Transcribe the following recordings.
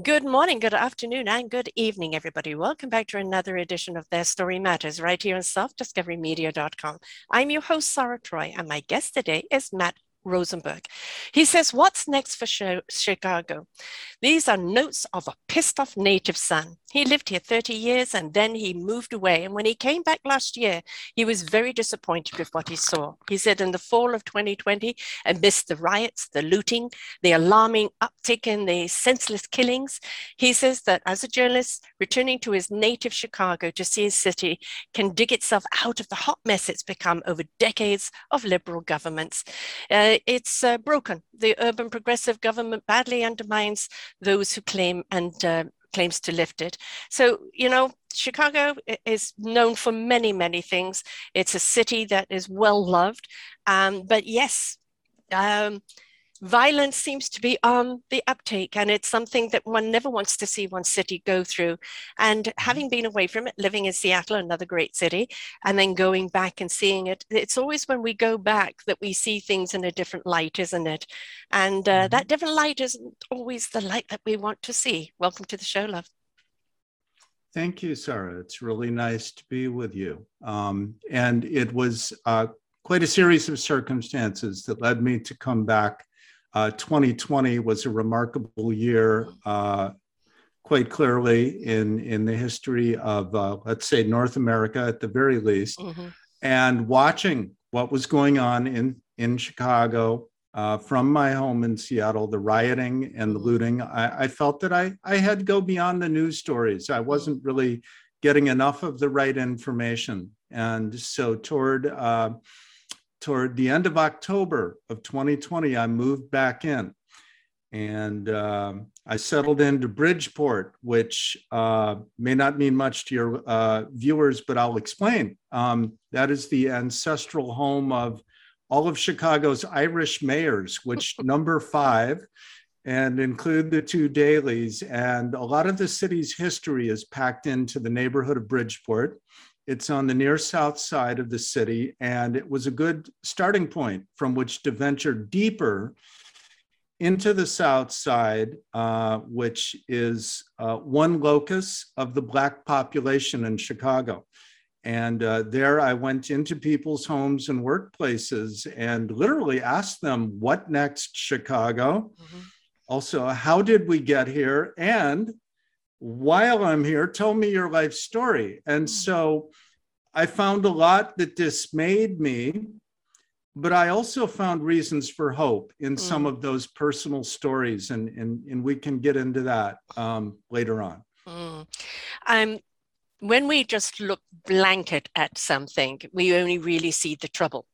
Good morning, good afternoon, and good evening, everybody. Welcome back to another edition of Their Story Matters right here on selfdiscoverymedia.com. I'm your host, Sarah Troy, and my guest today is Matt Rosenberg. He says, What's next for Chicago? These are notes of a pissed off native son. He lived here 30 years and then he moved away. And when he came back last year, he was very disappointed with what he saw. He said in the fall of 2020, amidst the riots, the looting, the alarming uptick in the senseless killings, he says that as a journalist, returning to his native Chicago to see his city can dig itself out of the hot mess it's become over decades of liberal governments. Uh, it's uh, broken. The urban progressive government badly undermines those who claim and uh, claims to lift it. So, you know, Chicago is known for many, many things. It's a city that is well loved. Um, but yes, um, violence seems to be on the uptake and it's something that one never wants to see one city go through and mm-hmm. having been away from it living in seattle another great city and then going back and seeing it it's always when we go back that we see things in a different light isn't it and uh, mm-hmm. that different light isn't always the light that we want to see welcome to the show love Thank you, Sarah. It's really nice to be with you. Um, and it was uh, quite a series of circumstances that led me to come back uh, 2020 was a remarkable year, uh, quite clearly in, in the history of, uh, let's say, North America at the very least. Mm-hmm. And watching what was going on in, in Chicago uh, from my home in Seattle, the rioting and the mm-hmm. looting, I, I, felt that I, I had to go beyond the news stories. I wasn't really getting enough of the right information. And so, toward uh, toward the end of October of 2020, I moved back in and uh, I settled into Bridgeport, which uh, may not mean much to your uh, viewers, but I'll explain. Um, that is the ancestral home of all of Chicago's Irish mayors, which number five and include the two Daleys. And a lot of the city's history is packed into the neighborhood of Bridgeport. It's on the near south side of the city, and it was a good starting point from which to venture deeper into the south side, uh, which is uh, one locus of the Black population in Chicago. And uh, there I went into people's homes and workplaces and literally asked them, What next, Chicago? Mm-hmm. Also, how did we get here? And while I'm here, tell me your life story. And hmm. so I found a lot that dismayed me, but I also found reasons for hope in mm. some of those personal stories. And, and, and we can get into that um, later on. Mm. Um, when we just look blanket at something, we only really see the trouble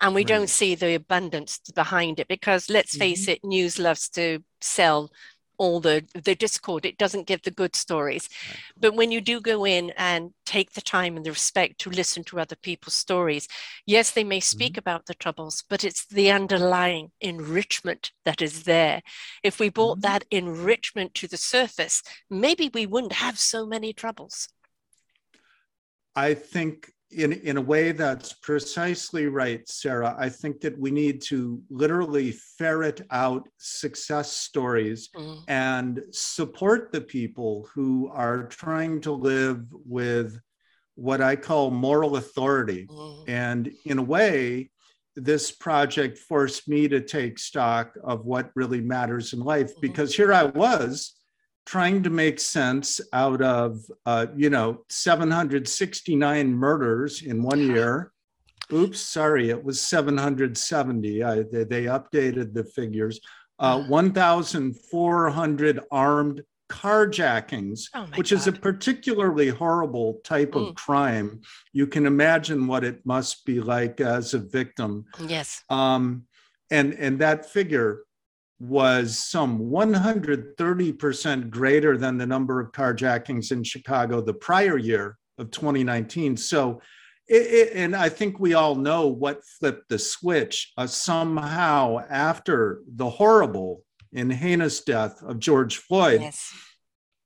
and we right. don't see the abundance behind it because let's face mm-hmm. it news loves to sell all the the discord it doesn't give the good stories right. but when you do go in and take the time and the respect to listen to other people's stories yes they may speak mm-hmm. about the troubles but it's the underlying enrichment that is there if we brought mm-hmm. that enrichment to the surface maybe we wouldn't have so many troubles i think in, in a way that's precisely right, Sarah. I think that we need to literally ferret out success stories mm. and support the people who are trying to live with what I call moral authority. Mm. And in a way, this project forced me to take stock of what really matters in life mm-hmm. because here I was trying to make sense out of uh, you know 769 murders in one year. Oops sorry it was 770 I, they, they updated the figures. Uh, 1400 armed carjackings oh which God. is a particularly horrible type mm. of crime. You can imagine what it must be like as a victim. Yes. Um, and and that figure was some 130% greater than the number of carjackings in Chicago the prior year of 2019. So, it, it, and I think we all know what flipped the switch. Uh, somehow, after the horrible and heinous death of George Floyd, yes.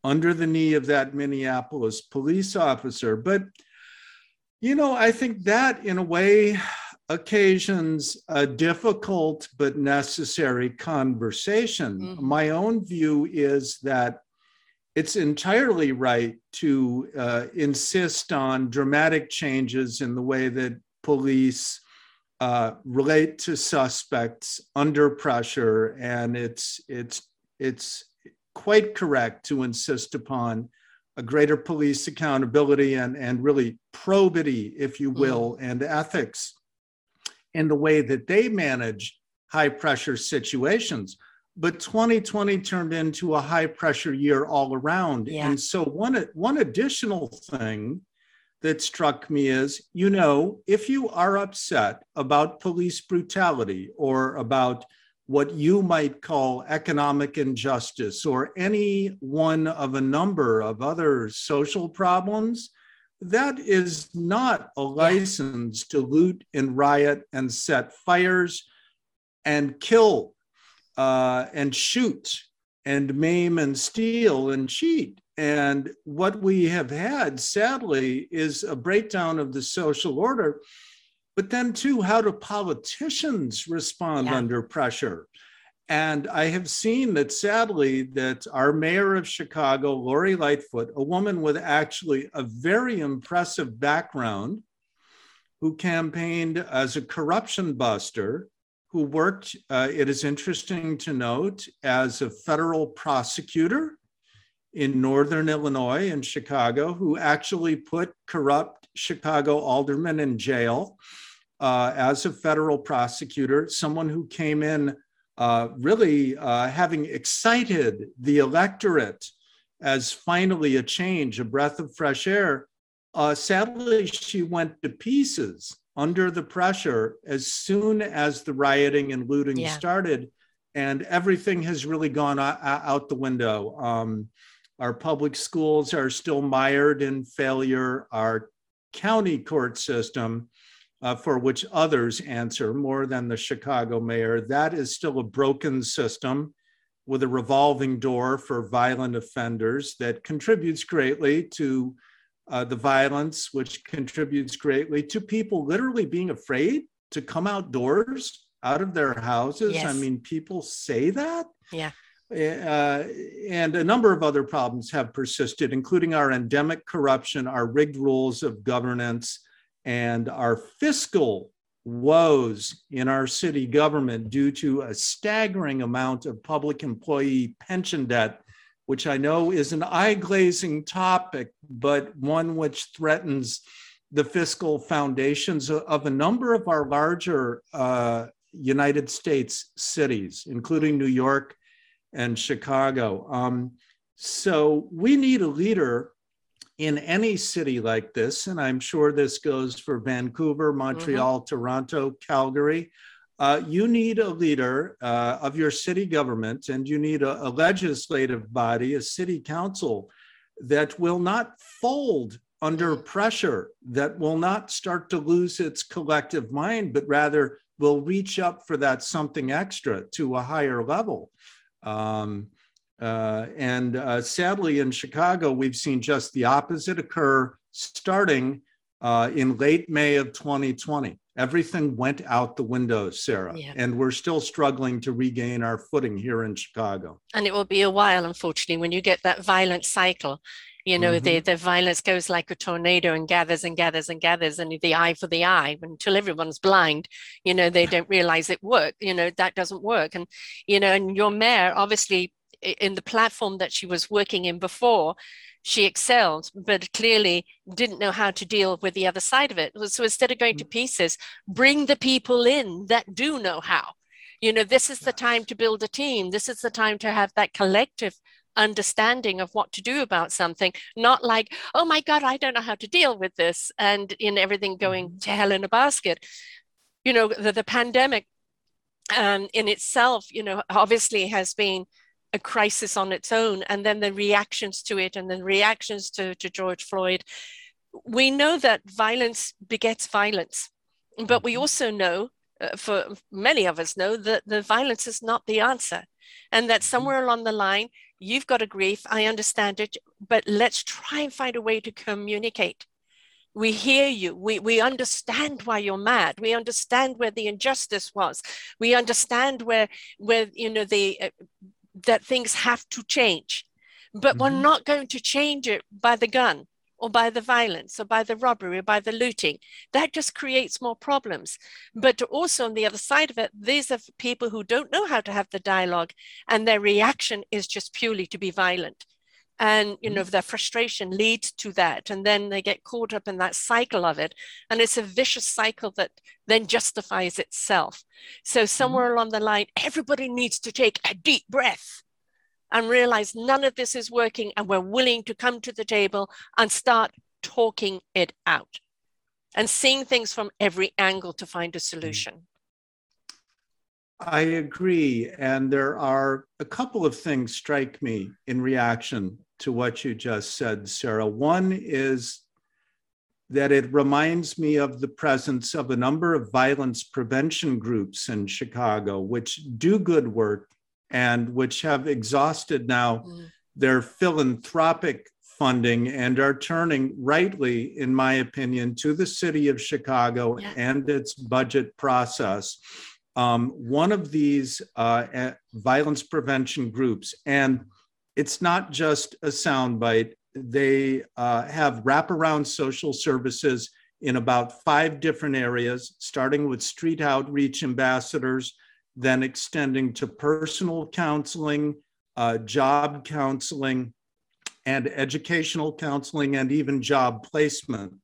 under the knee of that Minneapolis police officer. But, you know, I think that in a way, occasions a difficult but necessary conversation. Mm-hmm. My own view is that it's entirely right to uh, insist on dramatic changes in the way that police uh, relate to suspects under pressure, and it's it's it's quite correct to insist upon a greater police accountability and and really probity, if you will, mm. and ethics in the way that they manage high pressure situations. But 2020 turned into a high pressure year all around. Yeah. And so, one, one additional thing that struck me is you know, if you are upset about police brutality or about what you might call economic injustice or any one of a number of other social problems, that is not a license to loot and riot and set fires and kill uh, and shoot and maim and steal and cheat. And what we have had, sadly, is a breakdown of the social order. But then, too, how do politicians respond yeah. under pressure? And I have seen that sadly that our mayor of Chicago, Lori Lightfoot, a woman with actually a very impressive background, who campaigned as a corruption buster, who worked, uh, it is interesting to note, as a federal prosecutor in Northern Illinois in Chicago, who actually put corrupt Chicago aldermen in jail uh, as a federal prosecutor, someone who came in uh, really uh, having excited the electorate as finally a change, a breath of fresh air. Uh, sadly, she went to pieces under the pressure as soon as the rioting and looting yeah. started, and everything has really gone out the window. Um, our public schools are still mired in failure. Our county court system uh, for which others answer more than the Chicago mayor. That is still a broken system with a revolving door for violent offenders that contributes greatly to uh, the violence, which contributes greatly to people literally being afraid to come outdoors out of their houses. Yes. I mean, people say that. Yeah. Uh, and a number of other problems have persisted, including our endemic corruption, our rigged rules of governance, and our fiscal woes in our city government due to a staggering amount of public employee pension debt, which I know is an eye glazing topic, but one which threatens the fiscal foundations of a number of our larger uh, United States cities, including New York and Chicago. Um, so we need a leader in any city like this, and I'm sure this goes for Vancouver, Montreal, mm-hmm. Toronto, Calgary, uh, you need a leader uh, of your city government and you need a, a, legislative body, a city council that will not fold under mm-hmm. pressure, that will not start to lose its collective mind, but rather will reach up for that something extra to a higher level. Um, uh, and uh, sadly, in Chicago, we've seen just the opposite occur starting uh, in late May of 2020. Everything went out the window, Sarah, yeah. and we're still struggling to regain our footing here in Chicago. And it will be a while, unfortunately, when you get that violent cycle. You know, mm-hmm. the, the violence goes like a tornado and gathers and gathers and gathers, and the eye for the eye until everyone's blind. You know, they don't realize it work. You know, that doesn't work. And, you know, and your mayor obviously in the platform that she was working in before, she excelled, but clearly didn't know how to deal with the other side of it. So instead of going to mm. pieces, bring the people in that do know how. You know, this is the time to build a team. This is the time to have that collective understanding of what to do about something, not like, oh my God, I don't know how to deal with this, and in everything going mm-hmm. to hell in a basket. You know, the, the pandemic um, in itself, you know, obviously has been a crisis on its own, and then the reactions to it, and then reactions to, to George Floyd. We know that violence begets violence, but we mm-hmm. also know, uh, for many of us know, that the violence is not the answer, and that mm-hmm. somewhere along the line, you've got a grief, I understand it, but let's try and find a way to communicate we hear you we, we understand why you're mad we understand where the injustice was we understand where where you know the uh, that things have to change but mm-hmm. we're not going to change it by the gun or by the violence or by the robbery or by the looting. That just creates more problems. But also on the other side of it these are people who don't know how to have the dialogue and their reaction is just purely to be violent and you know mm-hmm. their frustration leads to that and then they get caught up in that cycle of it and it's a vicious cycle that then justifies itself so mm-hmm. somewhere along the line everybody needs to take a deep breath and realize none of this is working and we're willing to come to the table and start talking it out and seeing things from every angle to find a mm-hmm. solution I agree. And there are a couple of things strike me in reaction to what you just said, Sarah. One is that it reminds me of the presence of a number of violence prevention groups in Chicago, which do good work and which have exhausted now mm. their philanthropic funding and are turning rightly, in my opinion, to the city of Chicago yeah. and its budget process. Um, one of these uh, violence prevention groups, and it's not just a soundbite. They uh, have wraparound social services in about five different areas, starting with street outreach ambassadors, then extending to personal counseling, uh, job counseling, and educational counseling, and even job placement.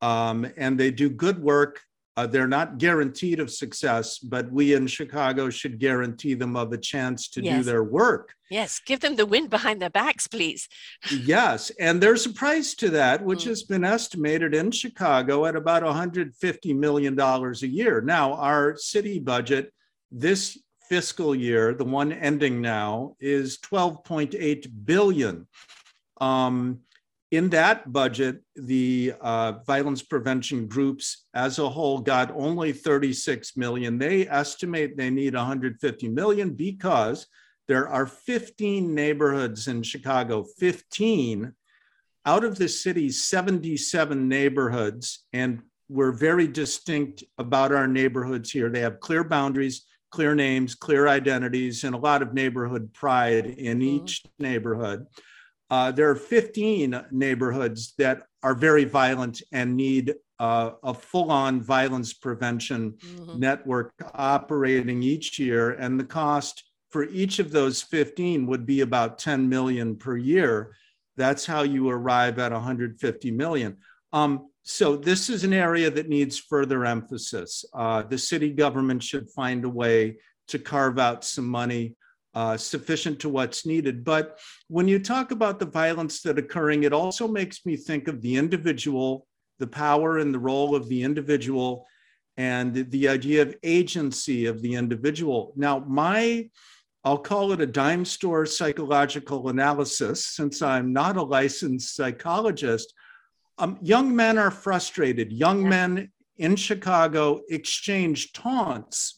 Um, and they do good work uh, they're not guaranteed of success, but we in Chicago should guarantee them of a chance to yes. do their work. Yes, give them the wind behind their backs, please. yes, and there's a price to that, which mm. has been estimated in Chicago at about $150 million a year. Now, our city budget this fiscal year, the one ending now, is 12.8 billion. Um, in that budget, the uh, violence prevention groups as a whole got only 36 million. They estimate they need 150 million because there are 15 neighborhoods in Chicago, 15 out of the city's 77 neighborhoods. And we're very distinct about our neighborhoods here. They have clear boundaries, clear names, clear identities, and a lot of neighborhood pride in mm-hmm. each neighborhood. Uh, there are 15 neighborhoods that are very violent and need uh, a full-on violence prevention mm-hmm. network operating each year, and the cost for each of those 15 would be about 10 million per year. That's how you arrive at 150 million. Um, so this is an area that needs further emphasis. Uh, the city government should find a way to carve out some money uh, sufficient to what's needed. But when you talk about the violence that occurring, it also makes me think of the individual, the power and the role of the individual, and the idea of agency of the individual. Now, my I'll call it a dime store psychological analysis since I'm not a licensed psychologist. Um, young men are frustrated. Young men in Chicago exchange taunts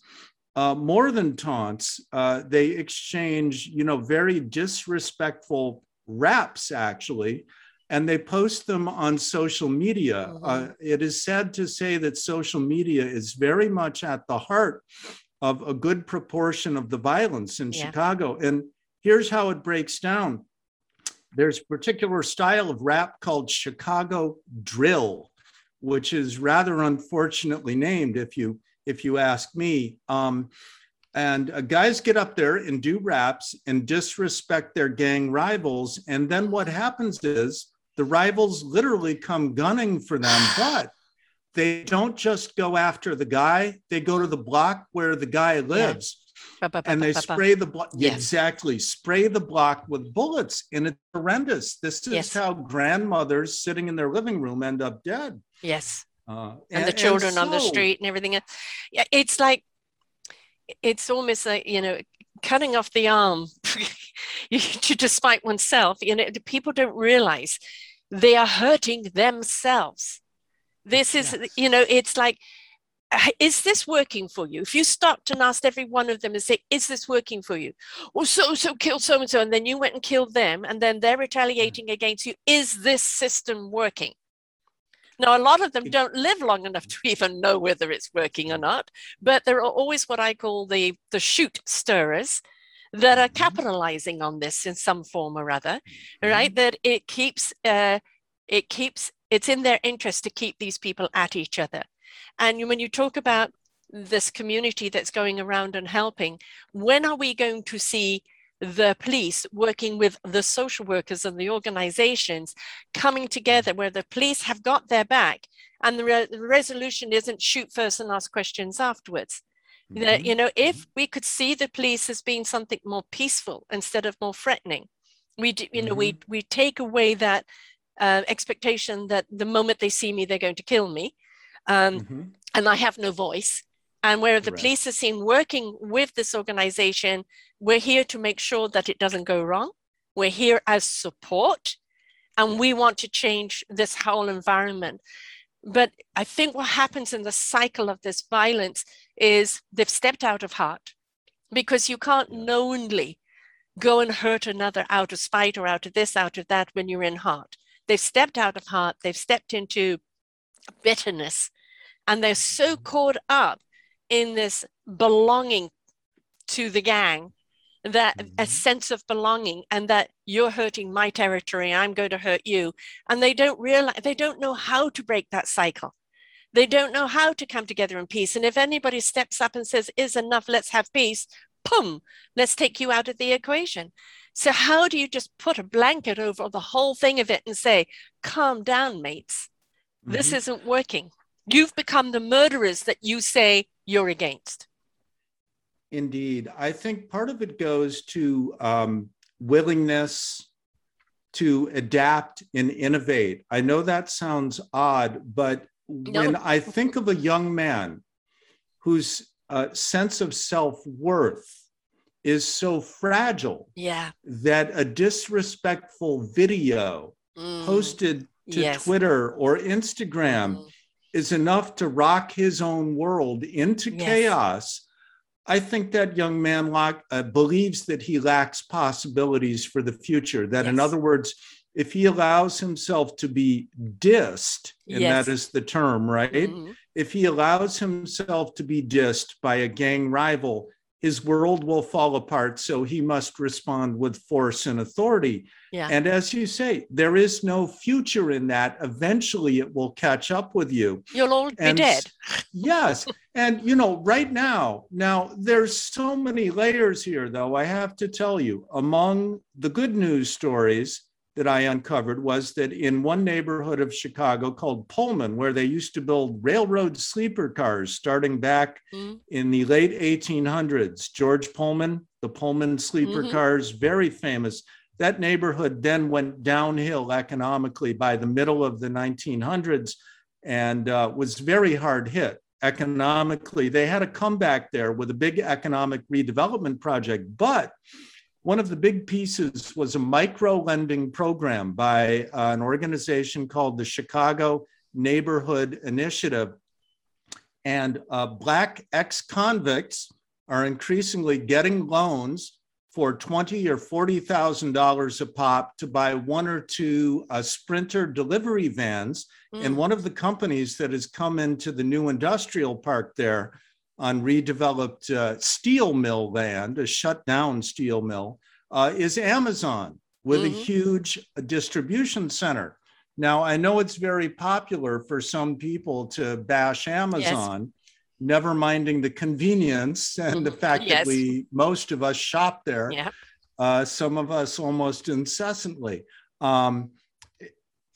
uh, more than taunts, uh, they exchange, you know, very disrespectful raps actually, and they post them on social media. Mm-hmm. Uh, it is sad to say that social media is very much at the heart of a good proportion of the violence in yeah. Chicago. And here's how it breaks down. There's a particular style of rap called Chicago drill, which is rather unfortunately named if you if you ask me. Um, and uh, guys get up there and do raps and disrespect their gang rivals. And then what happens is the rivals literally come gunning for them, but they don't just go after the guy, they go to the block where the guy lives. Yeah. And they spray the block yes. exactly spray the block with bullets, and it's horrendous. This is yes. how grandmothers sitting in their living room end up dead. Yes, uh, and, and, the children and so, on the street and everything. Yeah, it's like it's almost like you know cutting off the arm to despite oneself you know people don't realize they are hurting themselves this is yes. you know it's like is this working for you? If you stopped and asked every one of them and say, is this working for you? Well, so so kill so and so, and then you went and killed them, and then they're retaliating mm. against you. Is this system working? Now, a lot of them don't live long enough to even know whether it's working or not, but there are always what I call the, the shoot stirrers that are mm-hmm. capitalizing on this in some form or other, right? Mm-hmm. That it keeps, uh, it keeps, it's in their interest to keep these people at each other. And when you talk about this community that's going around and helping, when are we going to see the police working with the social workers and the organizations coming together where the police have got their back and the, re- the resolution isn't shoot first and ask questions afterwards mm-hmm. that you know if mm-hmm. we could see the police as being something more peaceful instead of more threatening we do, you know mm-hmm. we we take away that uh, expectation that the moment they see me they're going to kill me um, mm-hmm. and i have no voice and where the right. police are seen working with this organization, we're here to make sure that it doesn't go wrong. We're here as support, and we want to change this whole environment. But I think what happens in the cycle of this violence is they've stepped out of heart because you can't knowingly go and hurt another out of spite or out of this, out of that when you're in heart. They've stepped out of heart, they've stepped into bitterness, and they're so mm-hmm. caught up in this belonging to the gang that mm-hmm. a sense of belonging and that you're hurting my territory i'm going to hurt you. And they don't realize they don't know how to break that cycle. They don't know how to come together in peace. And if anybody steps up and says is enough let's have peace boom let's take you out of the equation. So how do you just put a blanket over the whole thing of it and say calm down mates. Mm-hmm. this isn't working. You've become the murderers that you say you're against. Indeed. I think part of it goes to um, willingness to adapt and innovate. I know that sounds odd, but no. when I think of a young man whose uh, sense of self worth is so fragile yeah. that a disrespectful video mm. posted to yes. Twitter or Instagram mm is enough to rock his own world into yes. chaos, I think that young man lock, uh, believes that he lacks possibilities for the future. That, yes. in other words, if he allows himself to be dissed, and yes. that is the term, right? Mm-hmm. If he allows himself to be dissed by a gang rival, his world will fall apart. So he must respond with force and authority. Yeah. And as you say, there is no future in that. Eventually, it will catch up with you. You'll all and be dead. yes. And, you know, right now, now there's so many layers here, though, I have to tell you. Among the good news stories, that I uncovered was that in one neighborhood of Chicago called Pullman, where they used to build railroad sleeper cars starting back mm-hmm. in the late 1800s, George Pullman, the Pullman sleeper mm-hmm. cars, very famous. That neighborhood then went downhill economically by the middle of the 1900s and uh, was very hard hit economically. They had a comeback there with a big economic redevelopment project, but one of the big pieces was a micro lending program by uh, an organization called the Chicago Neighborhood Initiative. And uh, Black ex convicts are increasingly getting loans for twenty or forty thousand dollars a pop to buy one or two uh, Sprinter delivery vans. Mm. And one of the companies that has come into the new industrial park there on redeveloped uh, steel mill land, a shut down steel mill, uh, is Amazon with mm-hmm. a huge distribution center. Now, I know it's very popular for some people to bash Amazon, yes. never minding the convenience and the fact yes. that we, most of us shop there, yep. uh, some of us almost incessantly. Um,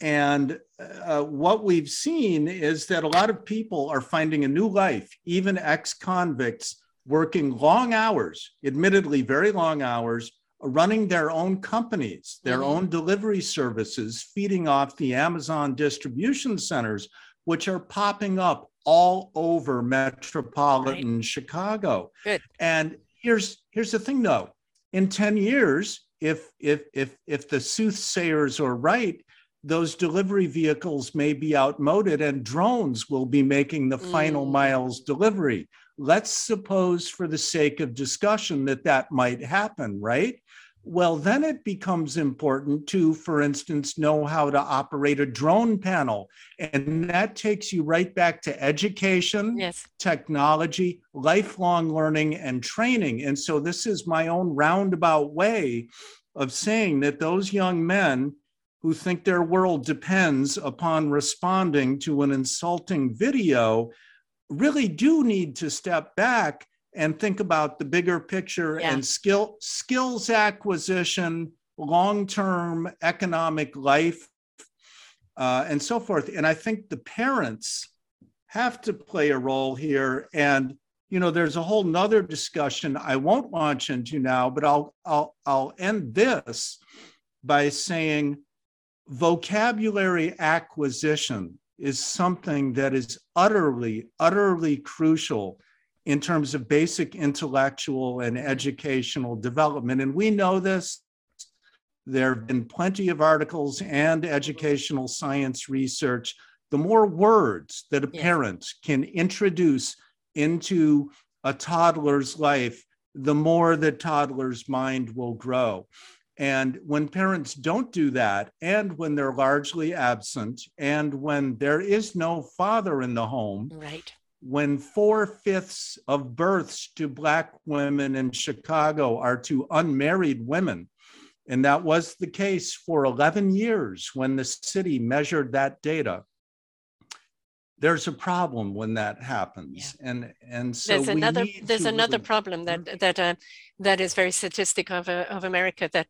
and uh, what we've seen is that a lot of people are finding a new life, even ex convicts working long hours, admittedly very long hours, running their own companies, their mm-hmm. own delivery services, feeding off the Amazon distribution centers, which are popping up all over metropolitan right. Chicago. Good. And here's here's the thing though. In 10 years, if if if if the soothsayers are right, those delivery vehicles may be outmoded and drones will be making the mm. final miles delivery. Let's suppose, for the sake of discussion, that that might happen, right? Well, then it becomes important to, for instance, know how to operate a drone panel. And that takes you right back to education, yes. technology, lifelong learning, and training. And so, this is my own roundabout way of saying that those young men who think their world depends upon responding to an insulting video really do need to step back and think about the bigger picture yeah. and skill skills acquisition long-term economic life uh, and so forth and i think the parents have to play a role here and you know there's a whole nother discussion i won't launch into now but i'll i'll i'll end this by saying vocabulary acquisition is something that is utterly, utterly crucial in terms of basic intellectual and educational development. And we know this. There have been plenty of articles and educational science research. The more words that a yes. parent can introduce into a toddler's life, the more the toddler's mind will grow. And when parents don't do that, and when they're largely absent, and when there is no father in the home, right. when four fifths of births to Black women in Chicago are to unmarried women, and that was the case for 11 years when the city measured that data. There's a problem when that happens, yeah. and and so there's another there's another really... problem that that uh, that is very statistic of, uh, of America that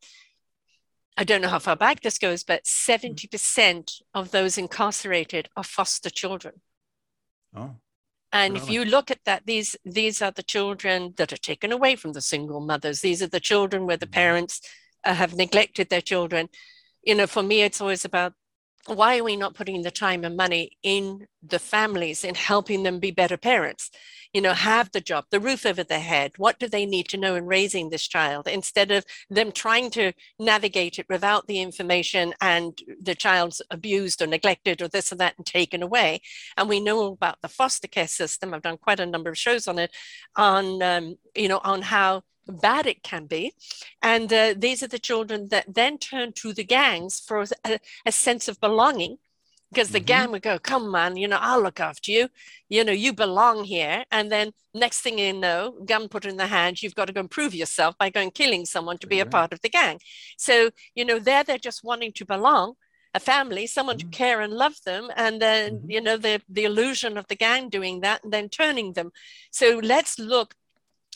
I don't know how far back this goes, but 70% mm-hmm. of those incarcerated are foster children. Oh. And really? if you look at that, these these are the children that are taken away from the single mothers. These are the children where the mm-hmm. parents uh, have neglected their children. You know, for me, it's always about why are we not putting the time and money in the families in helping them be better parents? You know have the job the roof over their head. What do they need to know in raising this child? Instead of them trying to navigate it without the information and the child's abused or neglected or this or that and taken away. And we know about the foster care system. I've done quite a number of shows on it on um, you know on how bad it can be. And uh, these are the children that then turn to the gangs for a, a sense of belonging because the mm-hmm. gang would go, come on, you know, I'll look after you. You know, you belong here. And then next thing you know, gun put in the hand, you've got to go and prove yourself by going killing someone to be a part of the gang. So, you know, there they're just wanting to belong, a family, someone mm-hmm. to care and love them. And then, mm-hmm. you know, the, the illusion of the gang doing that and then turning them. So let's look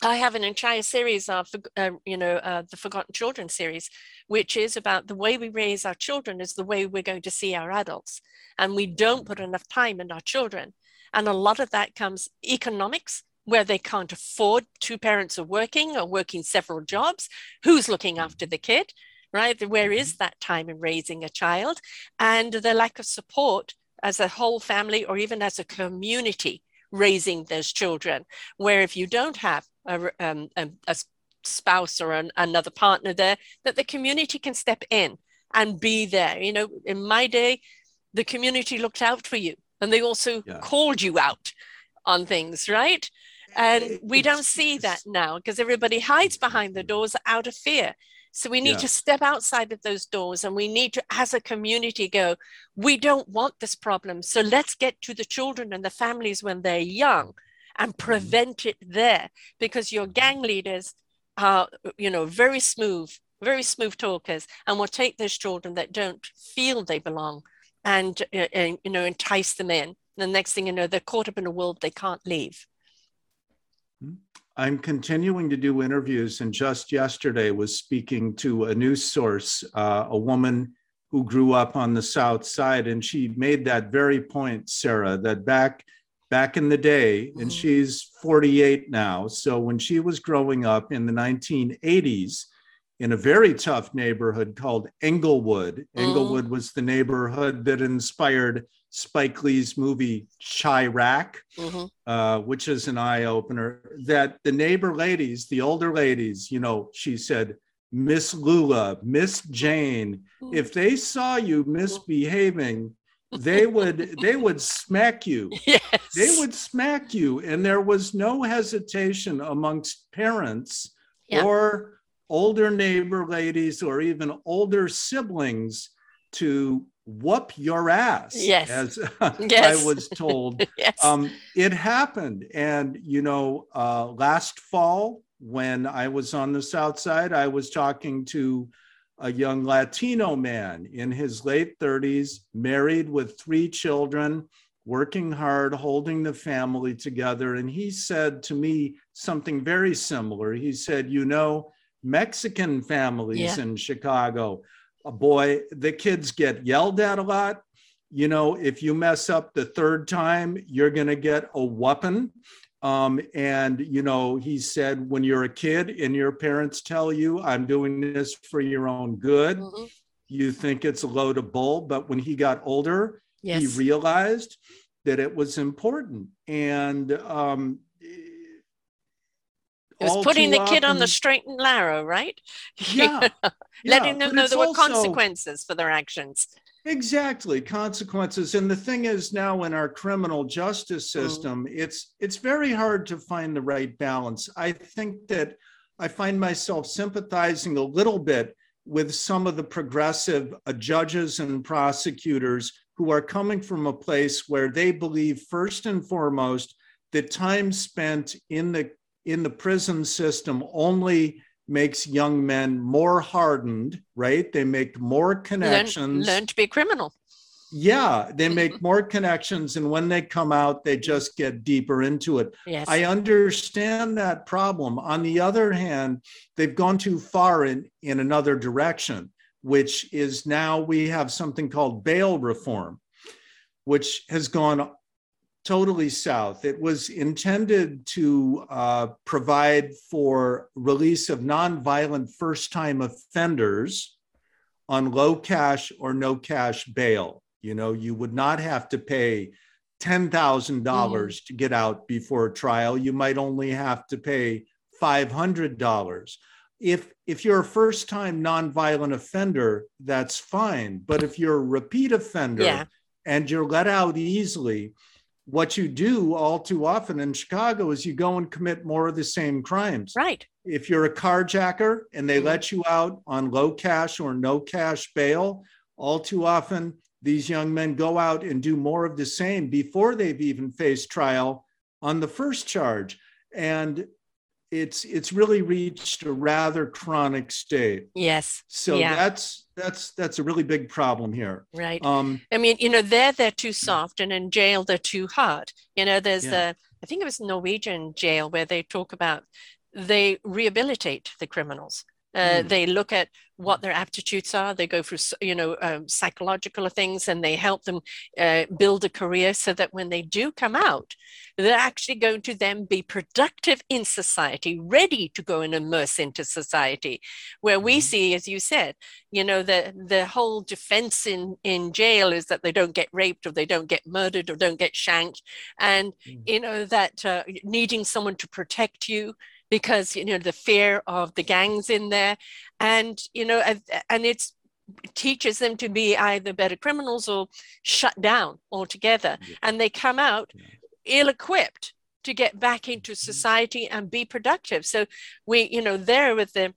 I have an entire series of, uh, you know, uh, the Forgotten Children series, which is about the way we raise our children is the way we're going to see our adults. And we don't put enough time in our children. And a lot of that comes economics, where they can't afford two parents are working or working several jobs. Who's looking after the kid, right? Where is mm-hmm. that time in raising a child? And the lack of support as a whole family or even as a community raising those children. Where if you don't have a, um, a, a spouse or an, another partner there, that the community can step in and be there. You know, in my day, the community looked out for you and they also yeah. called you out on things, right? And we don't see that now because everybody hides behind the doors out of fear. So we need yeah. to step outside of those doors and we need to, as a community, go, we don't want this problem. So let's get to the children and the families when they're young and mm-hmm. prevent it there because your gang leaders are, you know, very smooth, very smooth talkers and will take those children that don't feel they belong and, uh, and you know, entice them in. The next thing you know, they're caught up in a world they can't leave. Hmm. I'm continuing to do interviews, and just yesterday was speaking to a news source, uh, a woman who grew up on the South Side, and she made that very point, Sarah, that back back in the day, mm-hmm. and she's 48 now. So when she was growing up in the 1980s, in a very tough neighborhood called Englewood. Mm. Englewood was the neighborhood that inspired Spike Lee's movie Chi-Raq, mm-hmm. uh, which is an eye opener. That the neighbor ladies, the older ladies, you know, she said, Miss Lula, Miss Jane, mm. if they saw you misbehaving, they would they would smack you. They would smack you, and there was no hesitation amongst parents yeah. or older neighbor ladies or even older siblings to whoop your ass yes as yes. i was told yes. um, it happened and you know uh, last fall when i was on the south side i was talking to a young latino man in his late 30s married with three children working hard holding the family together and he said to me something very similar he said you know Mexican families yeah. in Chicago. A boy, the kids get yelled at a lot. You know, if you mess up the third time, you're going to get a weapon. Um, and, you know, he said, when you're a kid and your parents tell you, I'm doing this for your own good, mm-hmm. you think it's a load of bull. But when he got older, yes. he realized that it was important. And um, it was putting the kid on the straight and narrow, right? Yeah. Letting them know there were also, consequences for their actions. Exactly, consequences. And the thing is now in our criminal justice mm. system, mm. it's it's very hard to find the right balance. I think that I find myself sympathizing a little bit with some of the progressive uh, judges and prosecutors who are coming from a place where they believe first and foremost that time spent in the in the prison system only makes young men more hardened, right? They make more connections. Learn, learn to be a criminal. Yeah, they mm-hmm. make more connections. And when they come out, they just get deeper into it. Yes. I understand that problem. On the other hand, they've gone too far in, in another direction, which is now we have something called bail reform, which has gone totally south. It was intended to uh, provide for release of nonviolent first time offenders on low cash or no cash bail. You know, you would not have to pay $10,000 mm. to get out before trial. You might only have to pay $500. If, if you're a first time nonviolent offender, that's fine. But if you're a repeat offender yeah. and you're let out easily, what you do all too often in Chicago is you go and commit more of the same crimes. Right. If you're a carjacker and they mm-hmm. let you out on low cash or no cash bail, all too often these young men go out and do more of the same before they've even faced trial on the first charge. And it's it's really reached a rather chronic state. Yes. So yeah. that's that's that's a really big problem here. Right. Um, I mean, you know, there they're too soft, and in jail they're too hard. You know, there's yeah. the I think it was Norwegian jail where they talk about they rehabilitate the criminals. Uh, mm. They look at what their aptitudes are. They go through, you know, um, psychological things, and they help them uh, build a career so that when they do come out, they're actually going to then be productive in society, ready to go and immerse into society. Where we mm. see, as you said, you know, the the whole defense in in jail is that they don't get raped or they don't get murdered or don't get shanked, and mm. you know that uh, needing someone to protect you because you know the fear of the gangs in there and you know and it's teaches them to be either better criminals or shut down altogether yeah. and they come out yeah. ill-equipped to get back into mm-hmm. society and be productive so we you know there with the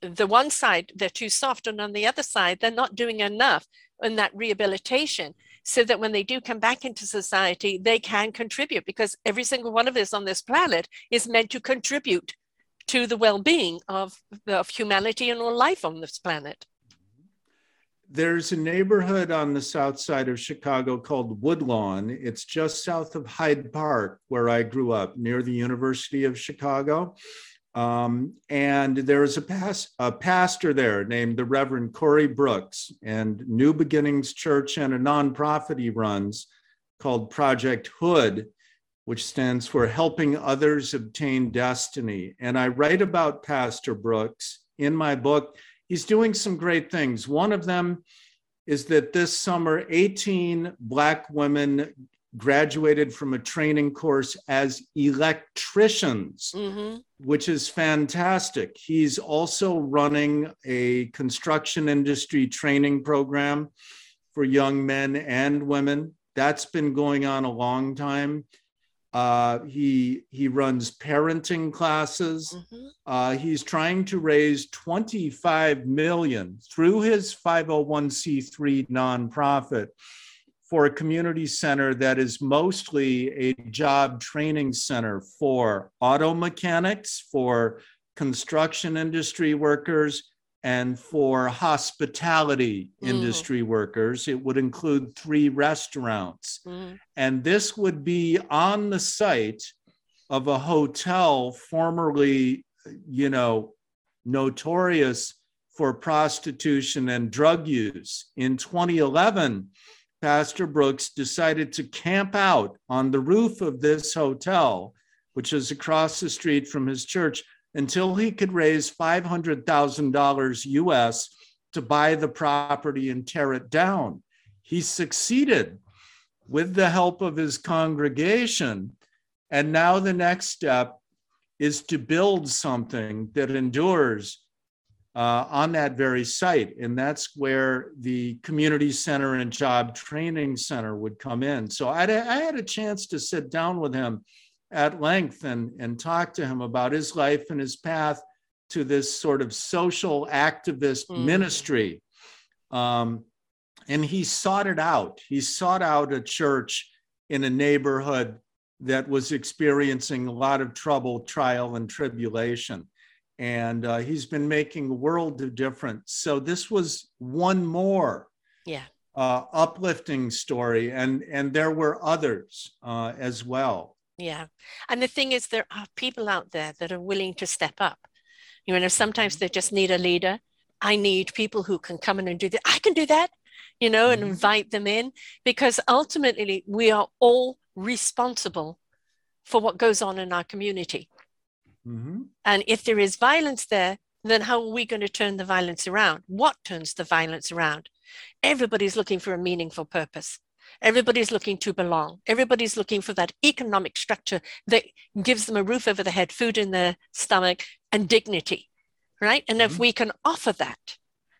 the one side they're too soft and on the other side they're not doing enough in that rehabilitation so that when they do come back into society, they can contribute because every single one of us on this planet is meant to contribute to the well-being of, of humanity and all life on this planet. There's a neighborhood on the south side of Chicago called Woodlawn. It's just south of Hyde Park, where I grew up, near the University of Chicago. Um, and there's a, pas- a pastor there named the Reverend Corey Brooks, and New Beginnings Church and a nonprofit he runs called Project Hood, which stands for Helping Others Obtain Destiny. And I write about Pastor Brooks in my book. He's doing some great things. One of them is that this summer, 18 Black women graduated from a training course as electricians, mm-hmm. which is fantastic. He's also running a construction industry training program for young men and women. That's been going on a long time. Uh, he he runs parenting classes. Mm-hmm. Uh, he's trying to raise 25 million through his 501c3 nonprofit for a community center that is mostly a job training center for auto mechanics, for construction industry workers, and for hospitality mm. industry workers. It would include three restaurants. Mm. And this would be on the site of a hotel formerly, you know, notorious for prostitution and drug use. In 2011, Pastor Brooks decided to camp out on the roof of this hotel, which is across the street from his church, until he could raise $500,000 US to buy the property and tear it down. He succeeded with the help of his congregation. And now the next step is to build something that endures uh, on that very site. And that's where the community center and job training center would come in. So I had a chance to sit down with him at length and, and talk to him about his life and his path to this sort of social activist mm. ministry. Um, and he sought it out. He sought out a church in a neighborhood that was experiencing a lot of trouble, trial, and tribulation. And uh, he's been making a world of difference. So this was one more yeah. uh, uplifting story, and and there were others uh, as well. Yeah. And the thing is, there are people out there that are willing to step up. You know, sometimes mm-hmm. they just need a leader. I need people who can come in and do that. I can do that, you know, and mm-hmm. invite them in because ultimately we are all responsible for what goes on in our community. Mm-hmm. And if there is violence there, then how are we going to turn the violence around? What turns the violence around? Everybody's looking for a meaningful purpose. Everybody's looking to belong. Everybody's looking for that economic structure that gives them a roof over their head, food in their stomach, and dignity, right? And mm-hmm. if we can offer that,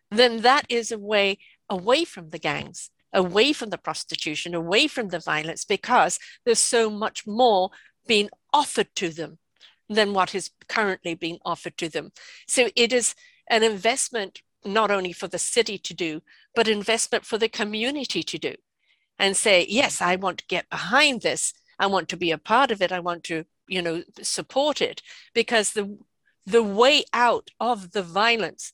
then that is a way away from the gangs, away from the prostitution, away from the violence, because there's so much more being offered to them than what is currently being offered to them. So it is an investment not only for the city to do, but investment for the community to do and say, yes, I want to get behind this. I want to be a part of it. I want to, you know, support it because the the way out of the violence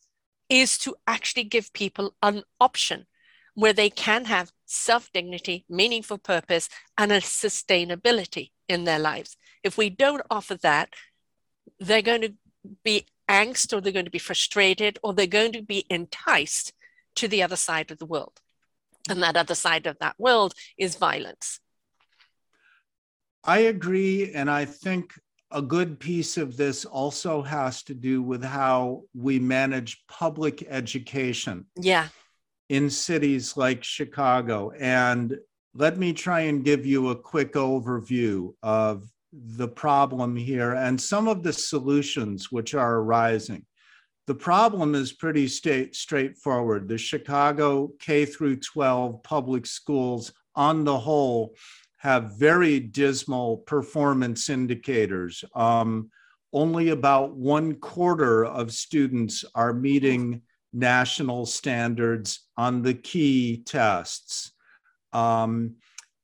is to actually give people an option where they can have self dignity, meaningful purpose, and a sustainability in their lives. If we don't offer that, they're going to be angst or they're going to be frustrated or they're going to be enticed to the other side of the world. And that other side of that world is violence. I agree. And I think a good piece of this also has to do with how we manage public education. Yeah. In cities like Chicago. And let me try and give you a quick overview of the problem here and some of the solutions which are arising. The problem is pretty state, straightforward. The Chicago K through 12 public schools, on the whole, have very dismal performance indicators. Um, only about one quarter of students are meeting national standards on the key tests. Um,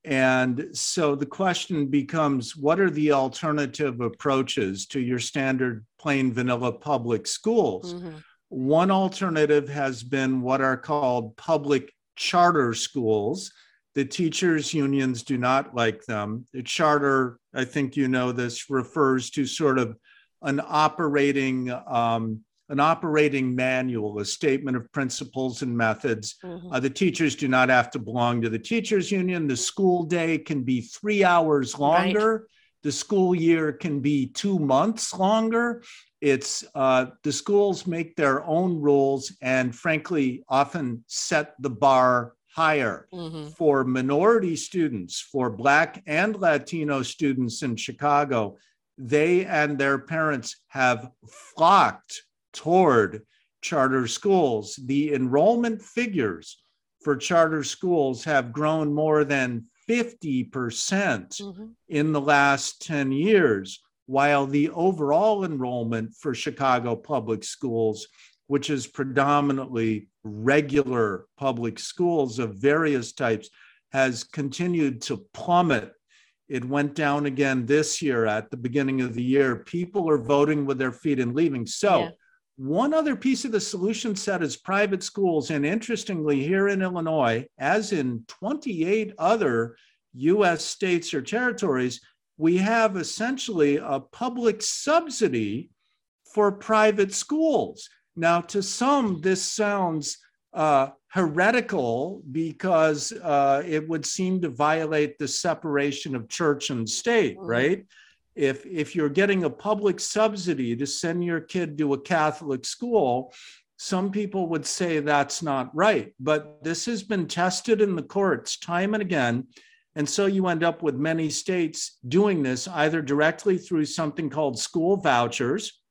and so the question becomes what are the alternative approaches to your standard plain vanilla public schools? Mm-hmm. One alternative has been what are called public charter schools. The teachers' unions do not like them. The charter, I think you know this, refers to sort of an operating um, an operating manual, a statement of principles and methods. Mm-hmm. Uh, the teachers do not have to belong to the teachers union. The school day can be three hours longer. Right. The school year can be two months longer. It's uh, the schools make their own rules and, frankly, often set the bar higher mm-hmm. for minority students, for Black and Latino students in Chicago. They and their parents have flocked toward charter schools. The enrollment figures for charter schools have grown more than 50% mm hmm in the last 10 years, while the overall enrollment for Chicago public schools, which is predominantly regular public schools of various types, has continued to plummet. It went down again this year at the beginning of the year. People are voting with their feet and leaving. So, yeah. One other piece of the solution set is private schools. And interestingly, here in Illinois, as in 28 other US states or territories, we have essentially a public subsidy for private schools. Now, to some, this sounds uh, heretical because uh, it would seem to violate the separation of church and state, mm-hmm. right? If if you're getting a public subsidy to send your kid to a Catholic school, some people would say that's not right. But this has been tested in the courts time and again. And so you end up with many states doing this either directly through something called school vouchers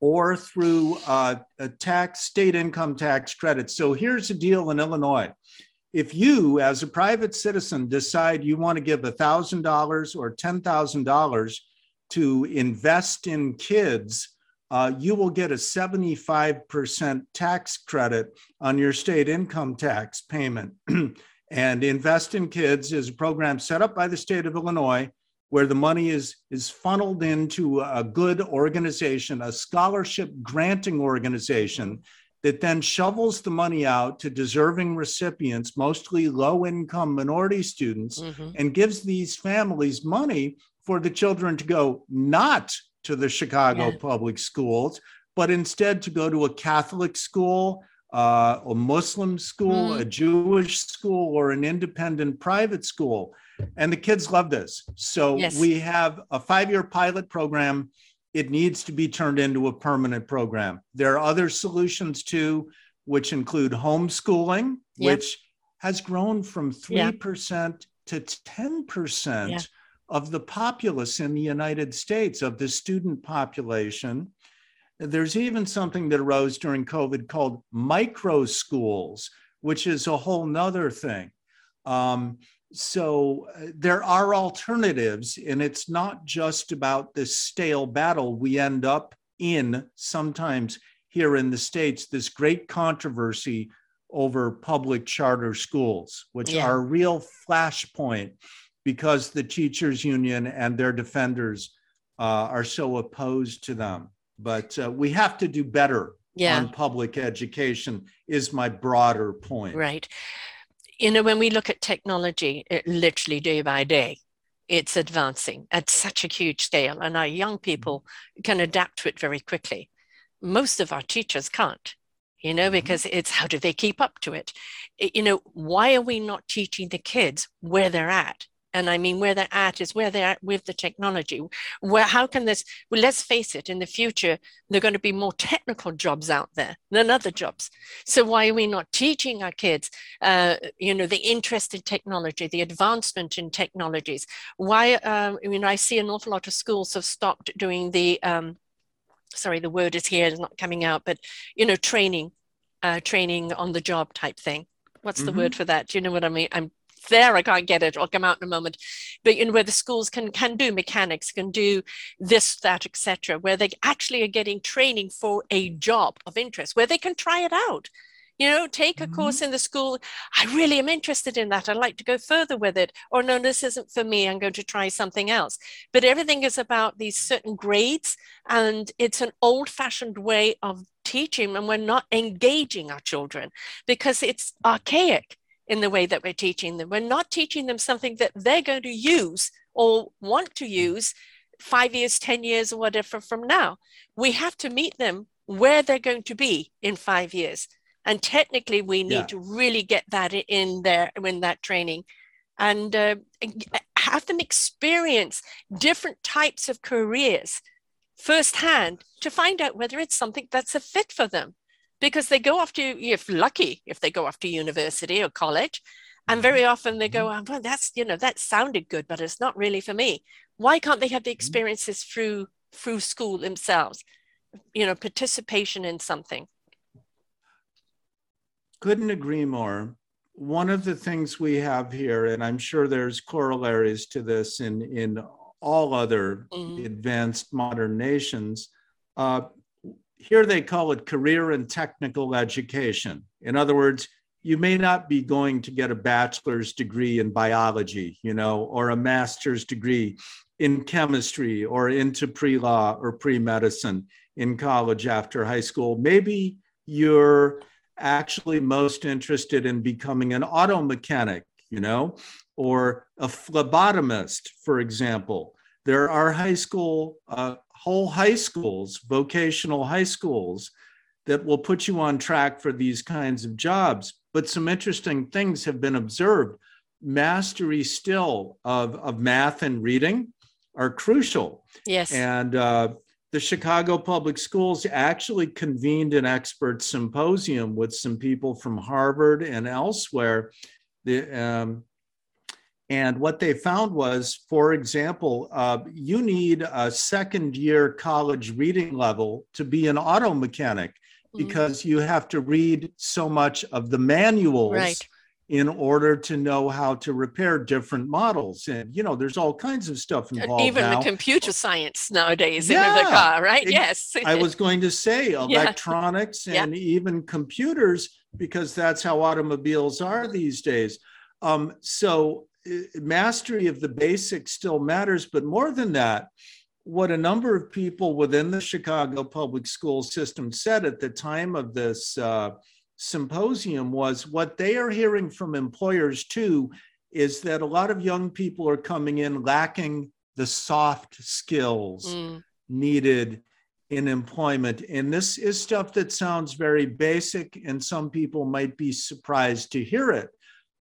or through uh, a tax, state income tax credit. So here's the deal in Illinois if you, as a private citizen, decide you want to give $1,000 or $10,000 to invest in kids, uh, you will get a 75% tax credit on your state income tax payment. and Invest in Kids is a program set up by the state of Illinois where the money is, is funneled into a good organization, a scholarship granting organization that then shovels the money out to deserving recipients, mostly low income minority students, mm-hmm. and gives these families money for the children to go not to the Chicago yeah. public schools, but instead to go to a Catholic school, uh, a Muslim school, mm. a Jewish school, or an independent private school. And the kids love this. So yes. we have a five year pilot program it needs to be turned into a permanent program. There are other solutions too, which include homeschooling, yep. which has grown from 3% to 10% yeah. of the populace in the United States, of the student population. There's even something that arose during COVID called micro schools, which is a whole nother thing. Um, so uh, there are alternatives, and it's not just about this stale battle we end up in sometimes here in the States, this great controversy over public charter schools, which yeah. are a real flashpoint because the teachers union and their defenders uh, are so opposed to them. But uh, we have to do better yeah. on public education, is my broader point. Right you know, when we look at technology, it literally day by day, it's advancing at such a huge scale, and our young people can adapt to it very quickly. Most of our teachers can't, you know, mm-hmm. because it's how do they keep up to it? You know, why are we not teaching the kids where they're at? And I mean where they're at is where they're at with the technology. Where how can this? Well, let's face it. In the future, there are going to be more technical jobs out there than other jobs. So why are we not teaching our kids? Uh, you know, the interest in technology, the advancement in technologies. Why? Um, I mean, I see an awful lot of schools have stopped doing the. Um, sorry, the word is here, it's not coming out, but you know, training, uh, training on the job type thing what's the mm-hmm. word for that? Do you know what I mean? I'm there i can't get it. I'll come out in a moment. But you know where the schools can can do mechanics can do this that etc where they actually are getting training for a job of interest where they can try it out. You know take a mm-hmm. course in the school. I really am interested in that. I'd like to go further with it. Or no this isn't for me. I'm going to try something else. But everything is about these certain grades and it's an old fashioned way of teaching and we're not engaging our children because it's archaic in the way that we're teaching them. We're not teaching them something that they're going to use or want to use five years, 10 years, or whatever from now. We have to meet them where they're going to be in five years. And technically, we need yeah. to really get that in there in that training and uh, have them experience different types of careers firsthand to find out whether it's something that's a fit for them because they go off to if lucky if they go off to university or college and very often they go Mm-hmm. oh, well that's you know that sounded good but it's not really for me why can't they have the Mm-hmm. experiences through through school themselves you know participation in something Couldn't agree more. One of the things we have here, and I'm sure there's corollaries to this in, in all other Mhm. advanced modern nations, uh, here they call it career and technical education. In other words, you may not be going to get a bachelor's degree in biology, you know, or a master's degree in chemistry or into pre law or pre medicine in college after high school. Maybe you're actually most interested in becoming an auto mechanic, you know, or a phlebotomist, for example. There are high school, uh, whole high schools, vocational high schools that will put you on track for these kinds of jobs. But some interesting things have been observed. Mastery still of, of math and reading are crucial. yes And uh, the Chicago Public Schools actually convened an expert symposium with some people from Harvard and elsewhere. The, um, and what they found was, for example, uh, you need a second year college reading level to be an auto mechanic Mhm. because you have to read so much of the manuals Right. in order to know how to repair different models. And, you know, there's all kinds of stuff involved even now. the computer science nowadays in the car right ex- yes I was going to say electronics Yeah. and even computers, because that's how automobiles are these days. Um, so mastery of the basics still matters, but more than that, what a number of people within the Chicago public school system said at the time of this uh, symposium was what they are hearing from employers too is that a lot of young people are coming in lacking the soft skills Mm, needed in employment. And this is stuff that sounds very basic, and some people might be surprised to hear it.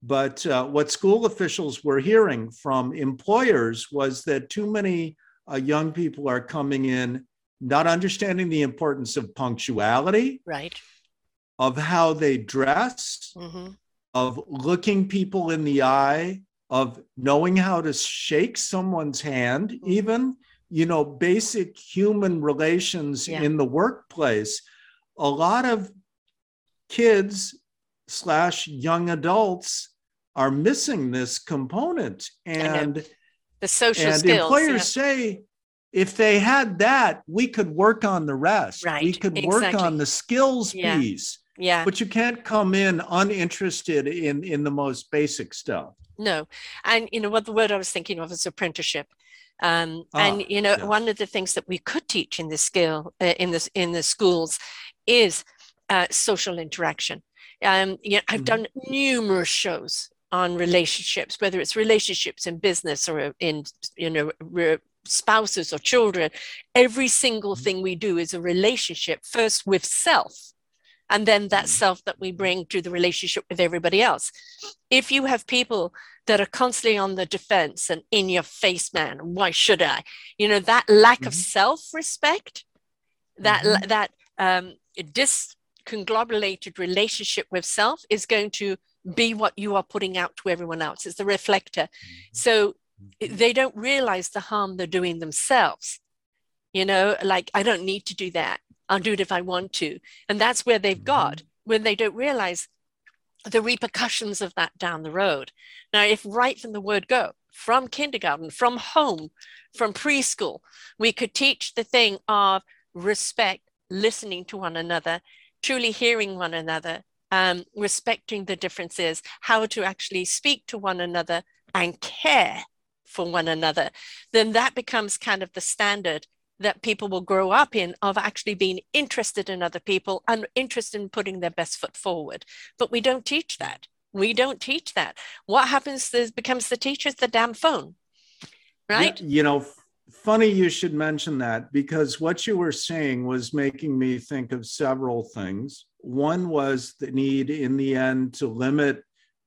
But uh, what school officials were hearing from employers was that too many uh, young people are coming in not understanding the importance of punctuality, right of how they dress, hmm of looking people in the eye, of knowing how to shake someone's hand, even, you know, basic human relations Yeah. in the workplace. A lot of kids slash young adults are missing this component. And, the social and skills employers say, if they had that, we could work on the rest. Right. We could work on the skills Yeah. piece. yeah, yeah But you can't come in uninterested in in the most basic stuff. No, and you know what the word I was thinking of is apprenticeship. Um, Ah, and you know, one of the things that we could teach in the skill uh, in this in the schools is uh, social interaction. Um, you know, I've Mhm. done numerous shows on relationships, whether it's relationships in business or in you know re- spouses or children. Every single Mhm. thing we do is a relationship first with self, and then that Mhm. self that we bring to the relationship with everybody else if you have people that are constantly on the defense and in your face man why should i you know that lack of Mhm. self-respect that Mhm. that um disconglomerated relationship with self is going to be what you are putting out to everyone else. It's the reflector. Mm-hmm. So mm-hmm. they don't realize the harm they're doing themselves. You know like i don't need to do that. I'll do it if i want to. And that's where they've mm-hmm. got when they don't realize the repercussions of that down the road. Now, if right from the word go, from kindergarten, from home, from preschool, we could teach the thing of respect, listening to one another, truly hearing one another, um, respecting the differences, how to actually speak to one another and care for one another, then that becomes kind of the standard that people will grow up in of actually being interested in other people and interested in putting their best foot forward. But we don't teach that. We don't teach that. What happens is becomes the teacher's the damn phone, right? Yeah, you know, funny you should mention that because what you were saying was making me think of several things. One was the need in the end to limit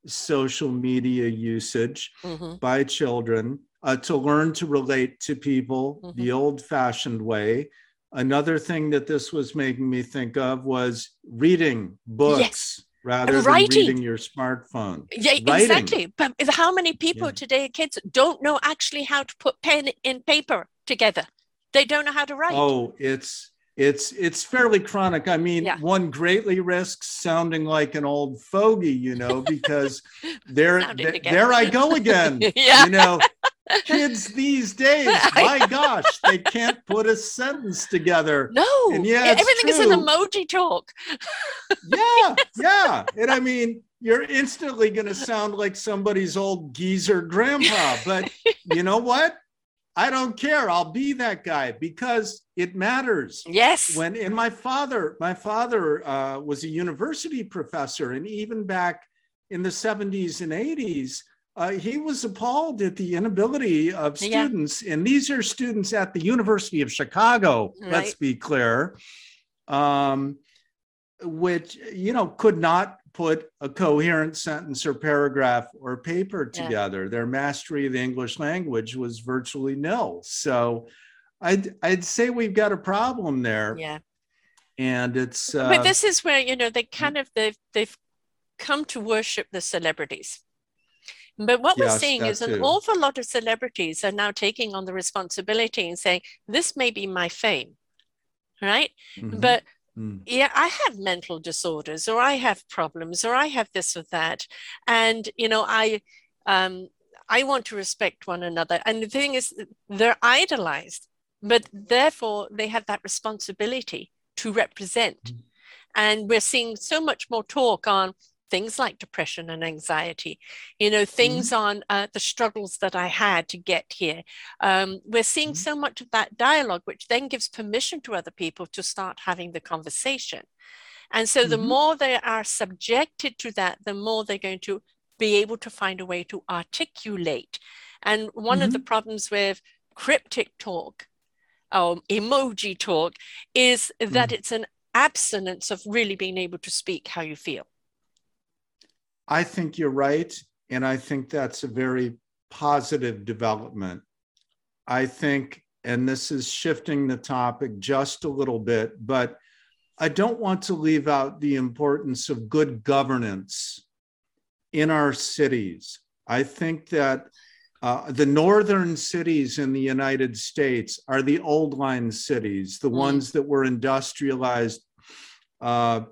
social media usage Mhm. by children. uh, to learn to relate to people Mhm. the old fashioned way. Another thing that this was making me think of was reading books Yes. rather than writing. reading your smartphone. Yeah, Writing. exactly. But how many people Yeah. today, kids, don't know actually how to put pen in paper together? They don't know how to write. Oh, it's it's it's fairly chronic. I mean, Yeah. one greatly risks sounding like an old fogey, you know, because there th- there I go again. Yeah. You know, kids these days, my gosh, they can't put a sentence together. No, And yeah, everything is an emoji talk. Yeah, yeah. And I mean, you're instantly going to sound like somebody's old geezer grandpa. But you know what? I don't care. I'll be that guy because it matters. Yes. When and my father, my father uh, was a university professor, and even back in the 70s and 80s, uh, he was appalled at the inability of Yeah. students, and these are students at the University of Chicago. Let's be clear, um, which you know could not put a coherent sentence or paragraph or paper Yeah. together. Their mastery of the English language was virtually nil. So. I'd, I'd say we've got a problem there, yeah. and it's uh, but this is where you know they kind of they've they've come to worship the celebrities but what we're seeing is an too. awful lot of celebrities are now taking on the responsibility and saying this may be my fame right mhm, but mm, yeah i have mental disorders or i have problems or i have this or that. And you know i um i want to respect one another. And the thing is they're idolized but therefore they have that responsibility to represent. Mhm. and we're seeing so much more talk on things like depression and anxiety you know things on uh, the struggles that i had to get here um, we're seeing Mhm. so much of that dialogue which then gives permission to other people to start having the conversation and so the Mhm. more they are subjected to that the more they're going to be able to find a way to articulate and one of the problems with cryptic talk um, emoji talk is that it's an abstinence of really being able to speak how you feel. I think you're right, and I think that's a very positive development. I think, and this is shifting the topic just a little bit, but I don't want to leave out the importance of good governance in our cities. I think that uh, the northern cities in the United States are the old line cities, the Mm. ones that were industrialized uh,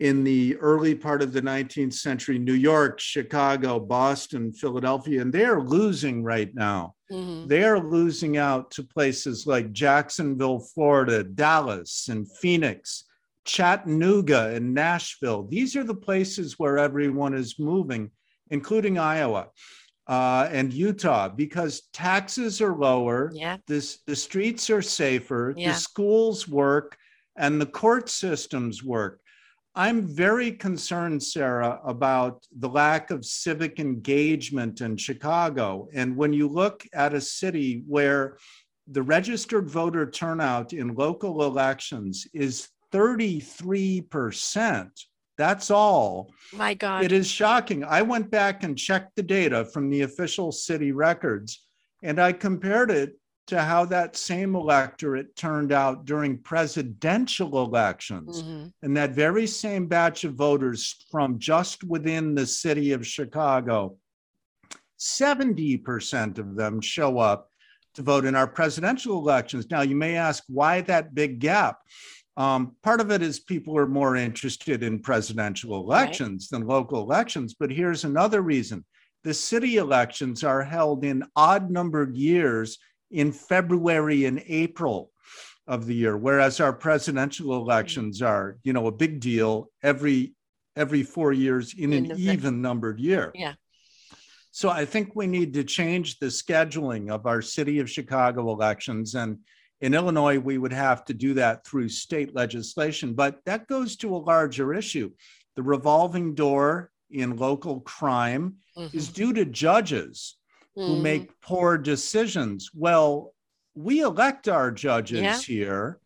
in the early part of the 19th century New York, Chicago, Boston, Philadelphia, and they are losing right now. Mhm. They are losing out to places like Jacksonville, Florida, Dallas, and Phoenix, Chattanooga, and Nashville. These are the places where everyone is moving, including Iowa uh, and Utah, because taxes are lower, Yeah. this, the streets are safer, Yeah. the schools work, and the court systems work. I'm very concerned, Sarah, about the lack of civic engagement in Chicago. And when you look at a city where the registered voter turnout in local elections is 33%, that's all. My God. It is shocking. I went back and checked the data from the official city records, and I compared it to how that same electorate turned out during presidential elections. Mhm. And that very same batch of voters from just within the city of Chicago, 70% of them show up to vote in our presidential elections. Now, you may ask why that big gap? Um, part of it is people are more interested in presidential elections than local elections. But here's another reason the city elections are held in odd numbered years in February and April of the year, whereas our presidential elections are, you know, a big deal every every four years in In an even numbered year. Yeah. So I think we need to change the scheduling of our city of Chicago elections. And in Illinois, we would have to do that through state legislation. But that goes to a larger issue. The revolving door in local crime is Mhm. due to judges who Mhm. make poor decisions. Well, we elect our judges Yeah. here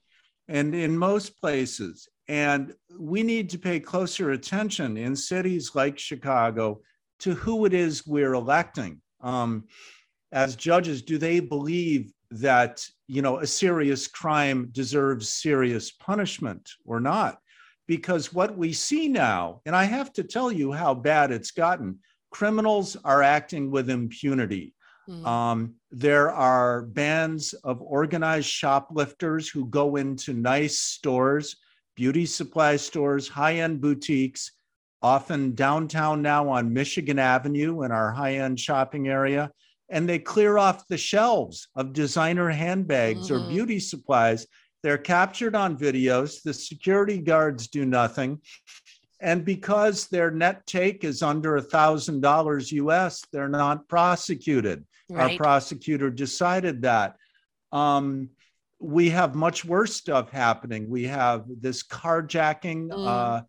and in most places. And we need to pay closer attention in cities like Chicago to who it is we're electing. Um, as judges, do they believe that you know a serious crime deserves serious punishment or not? Because what we see now, and I have to tell you how bad it's gotten, criminals are acting with impunity. Mm. Um, there are bands of organized shoplifters who go into nice stores, beauty supply stores, high end boutiques, often downtown now on Michigan Avenue in our high end shopping area. And they clear off the shelves of designer handbags mm-hmm. or beauty supplies. They're captured on videos. The security guards do nothing. And because their net take is under a thousand dollars US, they're not prosecuted. Right. Our prosecutor decided that. Um, we have much worse stuff happening. We have this carjacking mm. uh,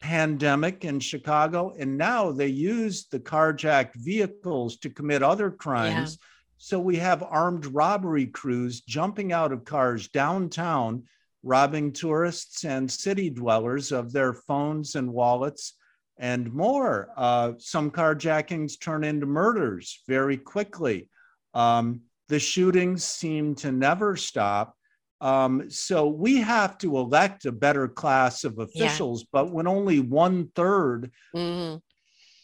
pandemic in Chicago, and now they use the carjacked vehicles to commit other crimes. Yeah. So we have armed robbery crews jumping out of cars downtown, robbing tourists and city dwellers of their phones and wallets and more. Uh, some carjackings turn into murders very quickly. Um, the shootings seem to never stop. Um, so we have to elect a better class of officials, yeah. but when only one third mm-hmm.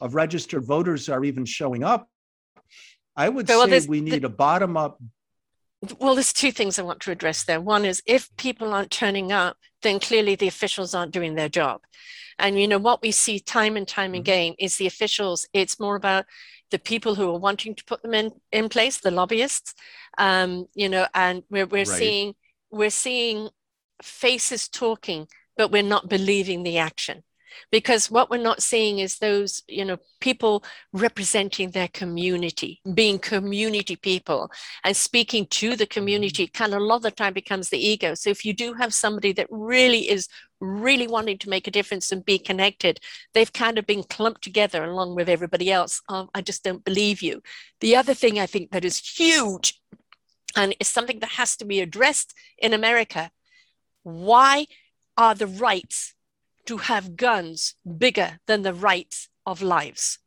of registered voters are even showing up, I would well, say we need the, a bottom up. Well, there's two things I want to address there. One is if people aren't turning up, then clearly the officials aren't doing their job. And you know what we see time and time mm-hmm. again is the officials. It's more about the people who are wanting to put them in in place, the lobbyists. Um, you know, and we're we're right. seeing we're seeing faces talking, but we're not believing the action because what we're not seeing is those you know people representing their community being community people and speaking to the community mm. kind of a lot of the time becomes the ego. So if you do have somebody that really is really wanting to make a difference and be connected they've kind of been clumped together along with everybody else. Oh, i just don't believe you. The other thing i think that is huge and it's something that has to be addressed in America. Why are the rights to have guns bigger than the rights of lives?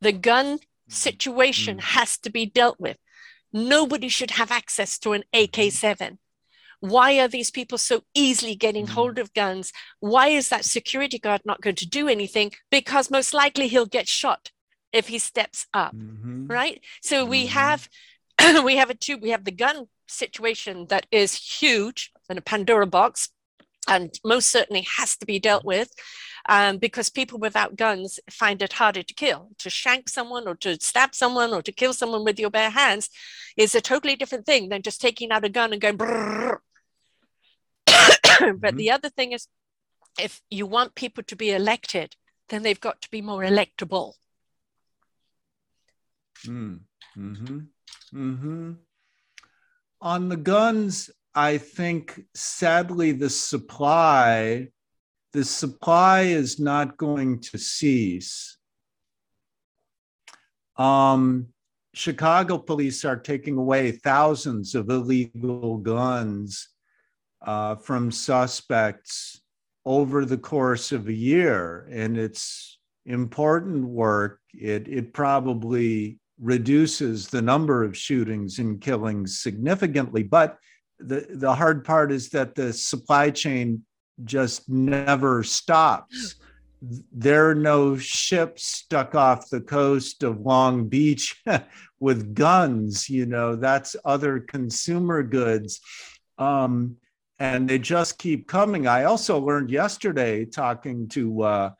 The gun situation mm. has to be dealt with. Nobody should have access to an AK 7. Why are these people so easily getting hold of guns? Why is that security guard not going to do anything? Because most likely he'll get shot if he steps up, mm-hmm. right? So we mm-hmm. have we have a two, we have the gun situation that is huge and a Pandora box and most certainly has to be dealt with um, because people without guns find it harder to kill. To shank someone or to stab someone or to kill someone with your bare hands is a totally different thing than just taking out a gun and going. but mm-hmm. the other thing is, if you want people to be elected, then they've got to be more electable. Mm. Mm-hmm. Mm-hmm. On the guns, I think sadly the supply, the supply is not going to cease. Um, Chicago police are taking away thousands of illegal guns uh, from suspects over the course of a year, and it's important work. It it probably reduces the number of shootings and killings significantly. But the, the hard part is that the supply chain just never stops. There are no ships stuck off the coast of Long Beach with guns, you know, that's other consumer goods. Um, and they just keep coming. I also learned yesterday talking to uh,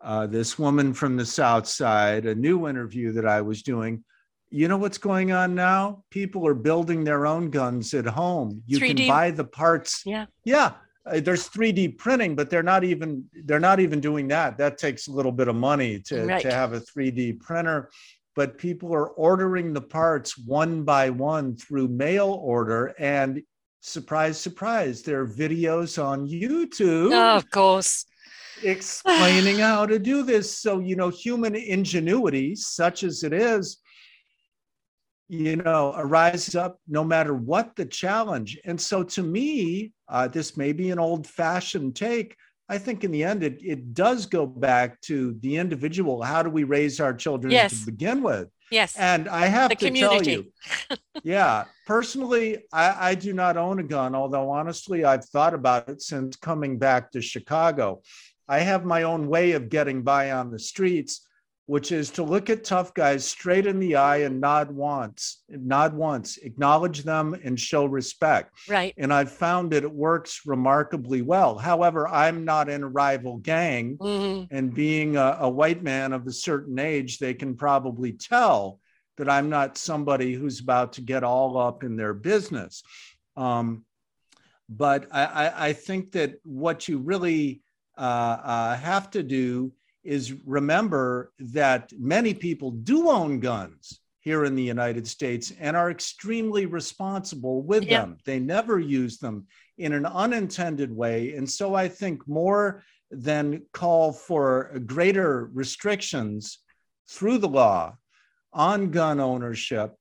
uh, this woman from the South Side, a new interview that I was doing. You know what's going on now? People are building their own guns at home. You 3D. can buy the parts. Yeah. Yeah. Uh, there's 3D printing, but they're not even they're not even doing that. That takes a little bit of money to, right. to have a 3D printer. But people are ordering the parts one by one through mail order. And surprise, surprise, there are videos on YouTube. Oh, of course explaining how to do this. So, you know, human ingenuity, such as it is, you know, arises up no matter what the challenge. And so to me, uh, this may be an old fashioned take. I think in the end, it, it does go back to the individual. How do we raise our children yes. to begin with? Yes. And I have the to community. tell you, yeah, personally, I, I do not own a gun, although honestly, I've thought about it since coming back to Chicago. I have my own way of getting by on the streets which is to look at tough guys straight in the eye and nod once, nod once, acknowledge them and show respect. Right. And I've found that it works remarkably well. However, I'm not in a rival gang, mm-hmm. and being a, a white man of a certain age, they can probably tell that I'm not somebody who's about to get all up in their business. Um, but I, I, I, think that what you really uh, uh, have to do is remember that many people do own guns here in the United States and are extremely responsible with them. They never use them in an unintended way. And so I think more than call for greater restrictions through the law on gun ownership,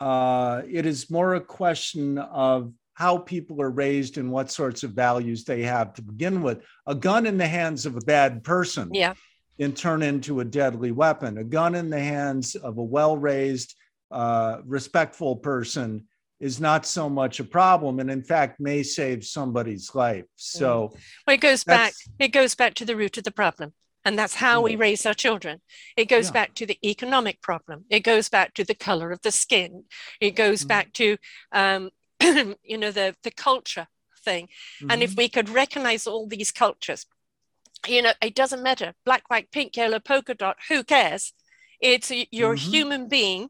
uh, it is more a question of how people are raised and what sorts of values they have to begin with. A gun in the hands of a bad person yeah and turn into a deadly weapon. A gun in the hands of a well raised, uh, respectful person is not so much a problem and in fact may save somebody's life so mm. well, it goes back it goes back to the root of the problem and that's how we raise our children it goes yeah. back to the economic problem it goes back to the color of the skin it goes mm-hmm. back to um, you know the the culture thing mm-hmm. and if mm-hmm. we could recognize all these cultures you know, it doesn't matter black, white, pink, yellow, polka dot, who cares? It's you're mm-hmm. a human being.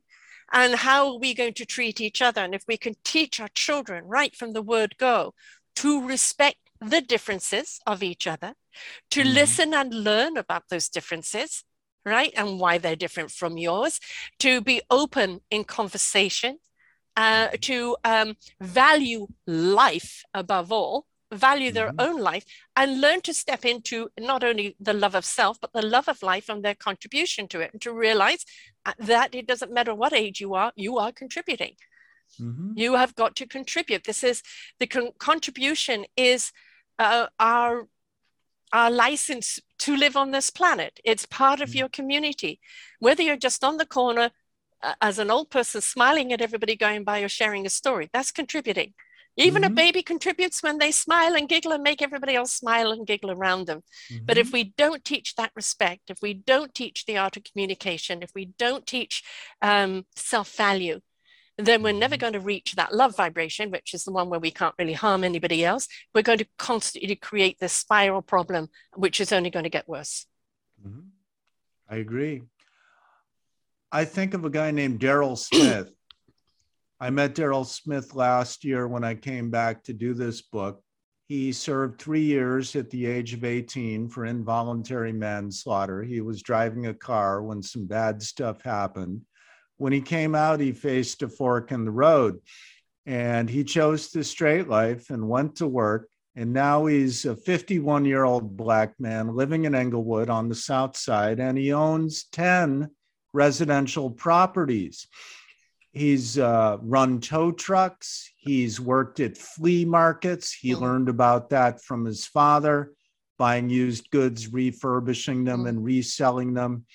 And how are we going to treat each other? And if we can teach our children right from the word go to respect the differences of each other, to mm-hmm. listen and learn about those differences, right? And why they're different from yours, to be open in conversation, uh, mm-hmm. to um, value life above all, value their mm-hmm. own life and learn to step into not only the love of self but the love of life and their contribution to it and to realize uh, that it doesn't matter what age you are you are contributing mm-hmm. you have got to contribute this is the con- contribution is uh, our our license to live on this planet it's part of mm-hmm. your community whether you're just on the corner uh, as an old person smiling at everybody going by or sharing a story that's contributing even mm-hmm. a baby contributes when they smile and giggle and make everybody else smile and giggle around them. Mm-hmm. But if mm-hmm. we don't teach that respect, if we don't teach the art of communication, if we don't teach um, self value, then we're never mm-hmm. going to reach that love vibration, which is the one where we can't really harm anybody else. We're going to constantly create this spiral problem, which is only going to get worse. Mm-hmm. I agree. I think of a guy named Daryl Smith. I met Daryl Smith last year when I came back to do this book. He served three years at the age of 18 for involuntary manslaughter. He was driving a car when some bad stuff happened. When he came out, he faced a fork in the road and he chose the straight life and went to work. And now he's a 51 year old black man living in Englewood on the south side, and he owns 10 residential properties. He's uh, run tow trucks. He's worked at flea markets. He mm. learned about that from his father, buying used goods, refurbishing them, mm. and reselling them.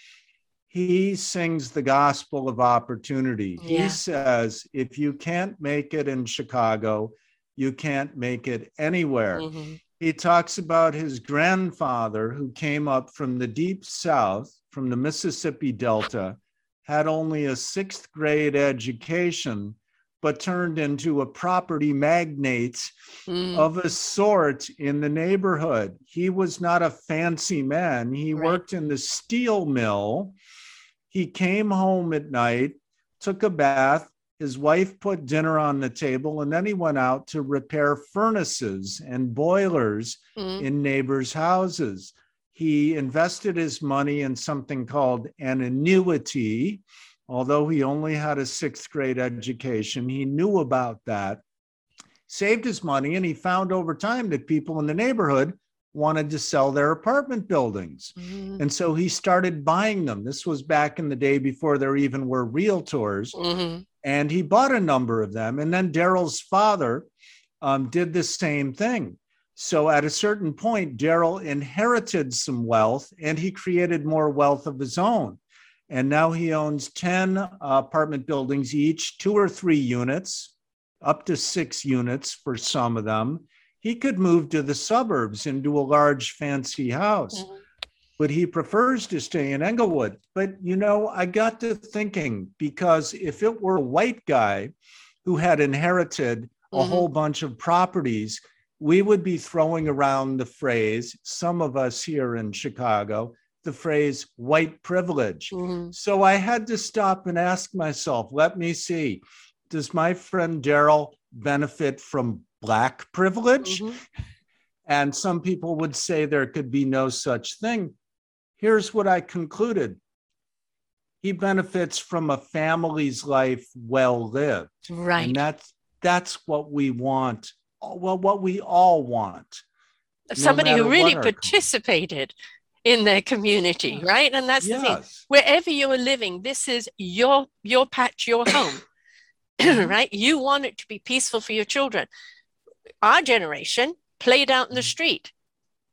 He sings the gospel of opportunity. Yeah. He says, if you can't make it in Chicago, you can't make it anywhere. Mm-hmm. He talks about his grandfather who came up from the deep south, from the Mississippi Delta had only a sixth grade education, but turned into a property magnate mm. of a sort in the neighborhood. He was not a fancy man. He right. worked in the steel mill. He came home at night, took a bath. His wife put dinner on the table, and then he went out to repair furnaces and boilers mm. in neighbors' houses he invested his money in something called an annuity. Although he only had a sixth grade education, he knew about that, saved his money, and he found over time that people in the neighborhood wanted to sell their apartment buildings. Mm-hmm. And so he started buying them. This was back in the day before there even were realtors. Mm-hmm. And he bought a number of them. And then Daryl's father um, did the same thing. So at a certain point, Daryl inherited some wealth and he created more wealth of his own. And now he owns 10 uh, apartment buildings each, two or three units, up to six units for some of them. He could move to the suburbs into a large, fancy house. Mm-hmm but he prefers to stay in Englewood. But you know, I got to thinking because if it were a white guy who had inherited a mm-hmm. whole bunch of properties, we would be throwing around the phrase, some of us here in Chicago, the phrase white privilege. Mm-hmm. So I had to stop and ask myself, let me see, does my friend Daryl benefit from black privilege? Mm-hmm. And some people would say there could be no such thing. Here's what I concluded he benefits from a family's life well lived. Right. And that's that's what we want. Well, what we all want. Somebody no who really participated in their community, right? And that's yes. the thing. Wherever you're living, this is your your patch, your home. Mm-hmm. right? You want it to be peaceful for your children. Our generation played out in the mm-hmm. street.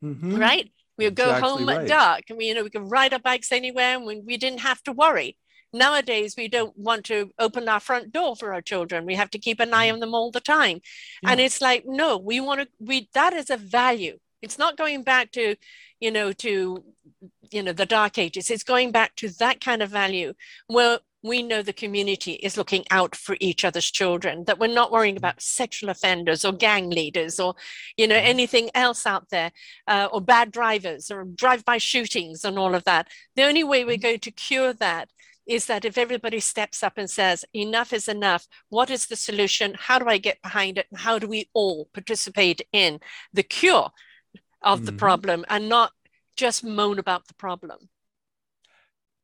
Mm-hmm. Right? We would go home right. at dark and we, you know, we could ride our bikes anywhere and we, we didn't have to worry. Nowadays, we don't want to open our front door for our children. We have to keep an eye mm. on them all the time. Yeah. And it's like, no, we want to, we, that is a value. It's not going back to, you know, to, you know, the dark ages. It's going back to that kind of value where we know the community is looking out for each other's children that we're not worrying about sexual offenders or gang leaders or you know anything else out there uh, or bad drivers or drive-by shootings and all of that the only way we're going to cure that is that if everybody steps up and says enough is enough what is the solution how do i get behind it how do we all participate in the cure of mm-hmm. the problem and not just moan about the problem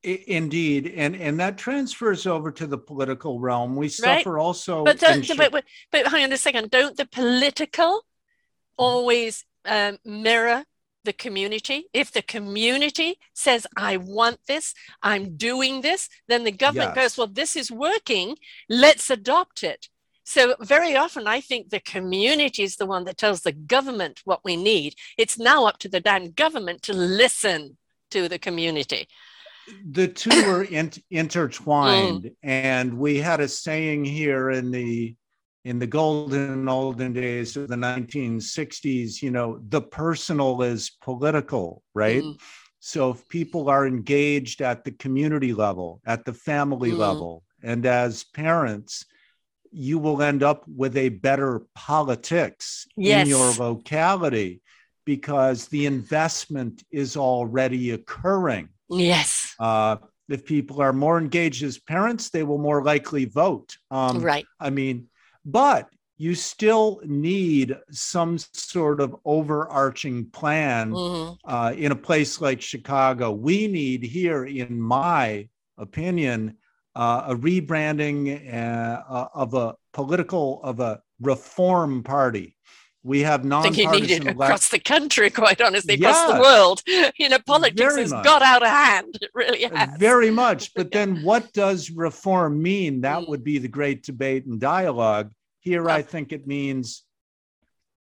Indeed, and and that transfers over to the political realm. We suffer right. also. But, don't, sh- but, but, but hang on a second. Don't the political always um, mirror the community? If the community says, "I want this, I'm doing this," then the government yes. goes, "Well, this is working. Let's adopt it." So very often, I think the community is the one that tells the government what we need. It's now up to the damn government to listen to the community the two are in, intertwined mm. and we had a saying here in the in the golden olden days of the 1960s you know the personal is political right mm. so if people are engaged at the community level at the family mm. level and as parents you will end up with a better politics yes. in your locality because the investment is already occurring Yes. Uh, if people are more engaged as parents, they will more likely vote. Um, right. I mean, but you still need some sort of overarching plan mm-hmm. uh, in a place like Chicago. We need here, in my opinion, uh, a rebranding uh, of a political of a reform party we have nonpartisan I think you need it across the country, quite honestly, across the world. You know, politics has much. got out of hand. It really uh, has. Very much. But then what does reform mean? That mm. would be the great debate and dialogue. Here, I think it means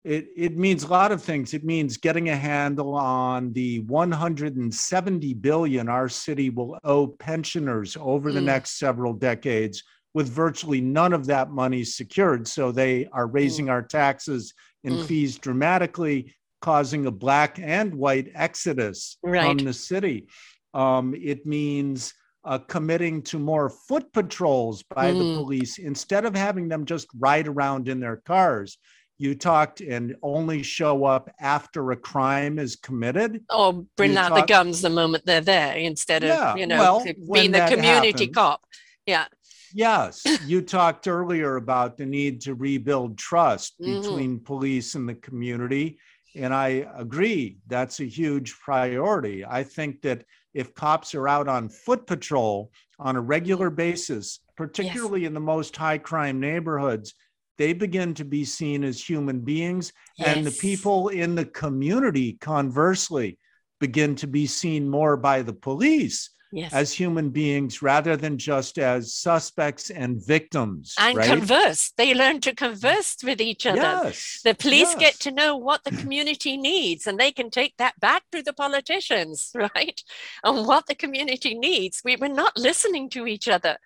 it, it means a lot of things. It means getting a handle on the 170 billion our city will owe pensioners over the mm. next several decades, with virtually none of that money secured. So they are raising mm. our taxes and mm. fees dramatically, causing a black and white exodus right. from the city. Um, it means uh, committing to more foot patrols by mm. the police instead of having them just ride around in their cars. You talked and only show up after a crime is committed. Or bring you out talk- the guns the moment they're there instead of, yeah, you know, well, being the community happens, cop. Yeah. Yes, you talked earlier about the need to rebuild trust mm-hmm. between police and the community. And I agree, that's a huge priority. I think that if cops are out on foot patrol on a regular basis, particularly yes. in the most high crime neighborhoods, they begin to be seen as human beings. Yes. And the people in the community, conversely, begin to be seen more by the police yes. as human beings rather than just as suspects and victims. and right? converse. They learn to converse with each other. Yes. The police get to know what the community needs and they can take that back to the politicians, right? On what the community needs. We, we're not listening to each other.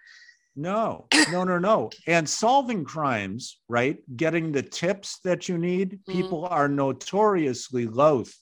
No, no, no, no. And solving crimes, right? Getting the tips that you need. Mhm. People are notoriously loath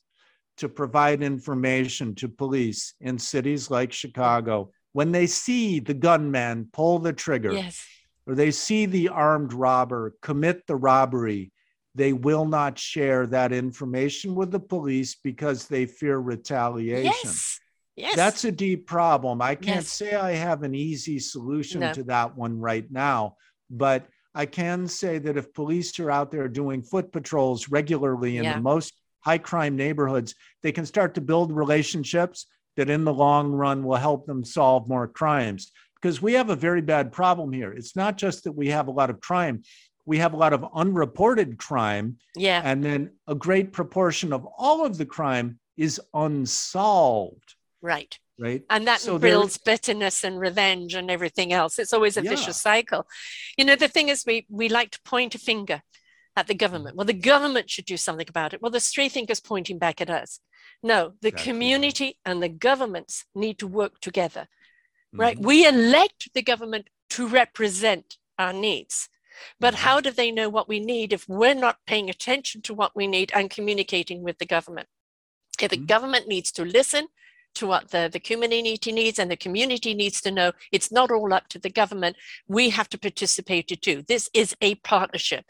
to provide information to police in cities like Chicago when they see the gunman pull the trigger Yes. or they see the armed robber commit the robbery. They will not share that information with the police because they fear retaliation. Yes. Yes. That's a deep problem. I can't Yes. say I have an easy solution No. to that one right now, but I can say that if police are out there doing foot patrols regularly in Yeah. the most high crime neighborhoods, they can start to build relationships that in the long run will help them solve more crimes. Because we have a very bad problem here. It's not just that we have a lot of crime, we have a lot of unreported crime yeah. and then a great proportion of all of the crime is unsolved Right. right And that So builds bitterness and revenge and everything else. It's always a Yeah. vicious cycle. You know, the thing is, we, we like to point a finger at the government. Well, the government should do something about it. Well, there's three fingers pointing back at us. No, the community and the governments need to work together, right? Mhm. We elect the government to represent our needs. But Mhm. how do they know what we need if we're not paying attention to what we need and communicating with the government? If the Mhm. government needs to listen to what the, the community needs and the community needs to know it's not all up to the government. We have to participate too. This is a partnership.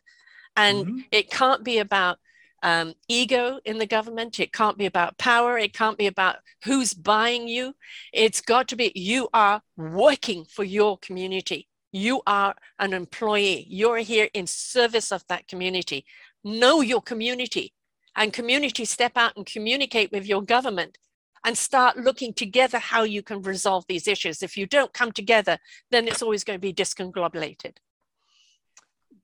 And Mhm. it can't be about um, ego in the government. It can't be about power. It can't be about who's buying you. It's got to be you are working for your community. You are an employee. You're here in service of that community. Know your community and community step out and communicate with your government and start looking together how you can resolve these issues. If you don't come together, then it's always going to be discombobulated.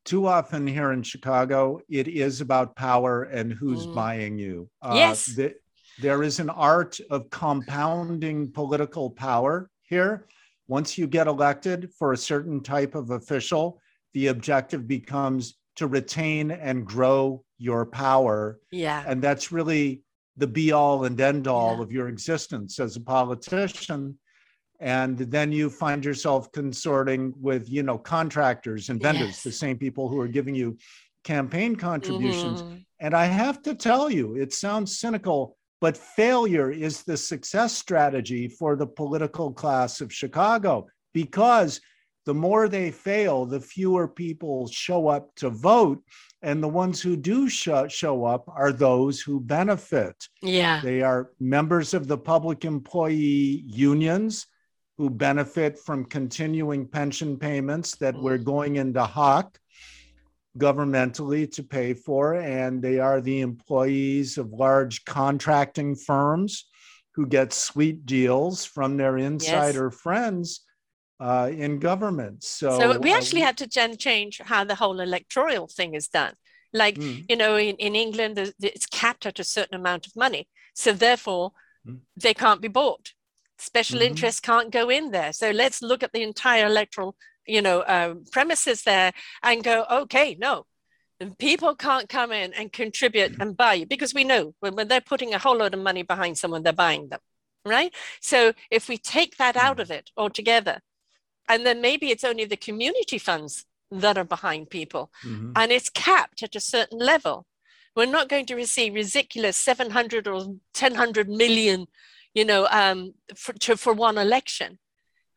Too often here in chicago it is about power and who's Mm. buying you Uh, Yes. the- there is an art of compounding political power here once you get elected for a certain type of official the objective becomes to retain and grow your power Yeah. and that's really the be all and end all Yeah. of your existence as a politician and then you find yourself consorting with you know contractors and vendors Yes. the same people who are giving you campaign contributions Mhm. and i have to tell you it sounds cynical but failure is the success strategy for the political class of chicago because the more they fail the fewer people show up to vote and the ones who do show, show up are those who benefit Yeah. they are members of the public employee unions who benefit from continuing pension payments that we're going into hoc governmentally to pay for. And they are the employees of large contracting firms who get sweet deals from their insider friends uh, in government. So, So we uh, actually had to change how the whole electoral thing is done. Like, Mm. you know, in, in England, it's capped at a certain amount of money. So therefore, Mm. they can't be bought. Special Mhm. interests can't go in there. So let's look at the entire electoral, you know, uh, premises there and go, okay, no, people can't come in and contribute and buy you because we know when, when they're putting a whole load of money behind someone, they're buying them, right? So if we take that out Mm. of it altogether, and then maybe it's only the community funds that are behind people mhm. and it's capped at a certain level we're not going to receive ridiculous 700 or 1000 million you know um, for, to, for one election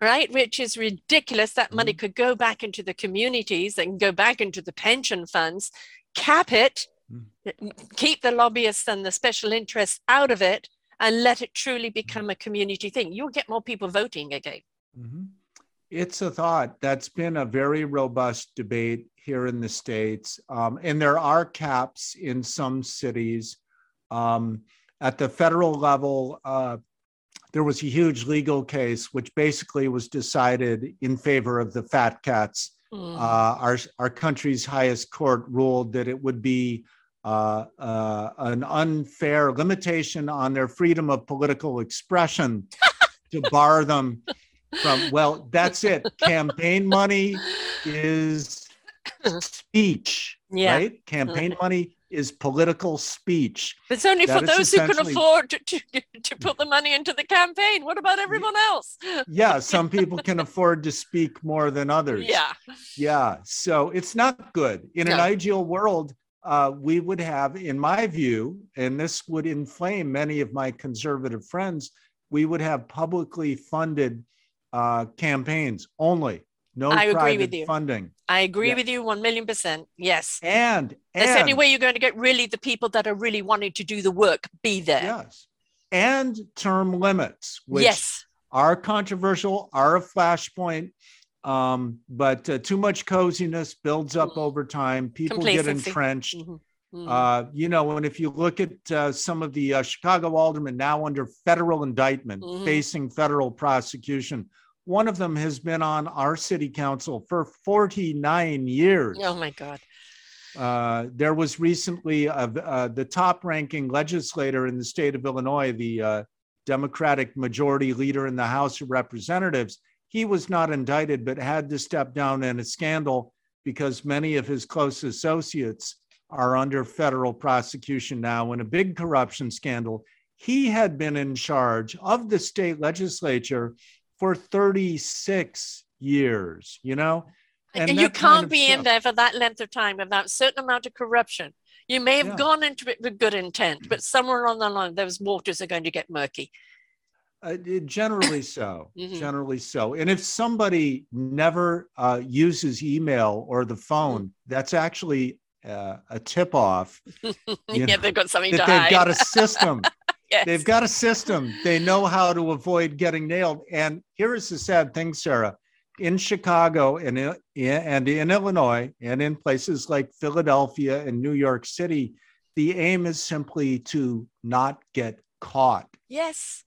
right which is ridiculous that money Mhm. could go back into the communities and go back into the pension funds cap it keep the lobbyists and the special interests out of it and let it truly become a community thing you'll get more people voting again Mhm. It's a thought that's been a very robust debate here in the States. Um, and there are caps in some cities. Um, at the federal level, uh, there was a huge legal case which basically was decided in favor of the fat cats. Mm. Uh, our, our country's highest court ruled that it would be uh, uh, an unfair limitation on their freedom of political expression to bar them from well that's it campaign money is speech Yeah. right campaign money is political speech It's only That for those who can afford to, to, to put the money into the campaign. What about everyone else? yeah some people can afford to speak more than others Yeah. yeah so it's not good in an ideal world uh, we would have in my view and this would inflame many of my conservative friends we would have publicly funded uh, campaigns only no I agree with you. funding I agree Yeah. with you 1 million percent. Yes. and That's the only and way you're going to get really the people that are really wanting to do the work be there. yes and term limits which yes. are controversial, are a flashpoint, um, but uh, too much coziness builds up Mm. over time. People get entrenched. Mhm. Mhm. Uh, you know, and if you look at uh, some of the uh, Chicago aldermen now under federal indictment, Mhm. facing federal prosecution, one of them has been on our city council for 49 years. oh my God. Uh, there was recently uh, uh, the top ranking legislator in the state of Illinois, the uh, Democratic majority leader in the House of Representatives. He was not indicted, but had to step down in a scandal because many of his close associates are under federal prosecution now in a big corruption scandal. He had been in charge of the state legislature for 36 years, you know? And, And you can't be in there for that length of time without a certain amount of corruption. You may have Yeah. gone into it with good intent, but somewhere along the line, those waters are going to get murky. Uh, generally so. Mhm. Generally so. And if somebody never uh, uses email or the phone, that's actually uh, a tip off yeah, know, they've got something to they've hide. got a system. yes. they've got a system. They know how to avoid getting nailed. And here is the sad thing, Sarah. In Chicago and in, and in Illinois and in places like Philadelphia and New York City, the aim is simply to not get caught. yes.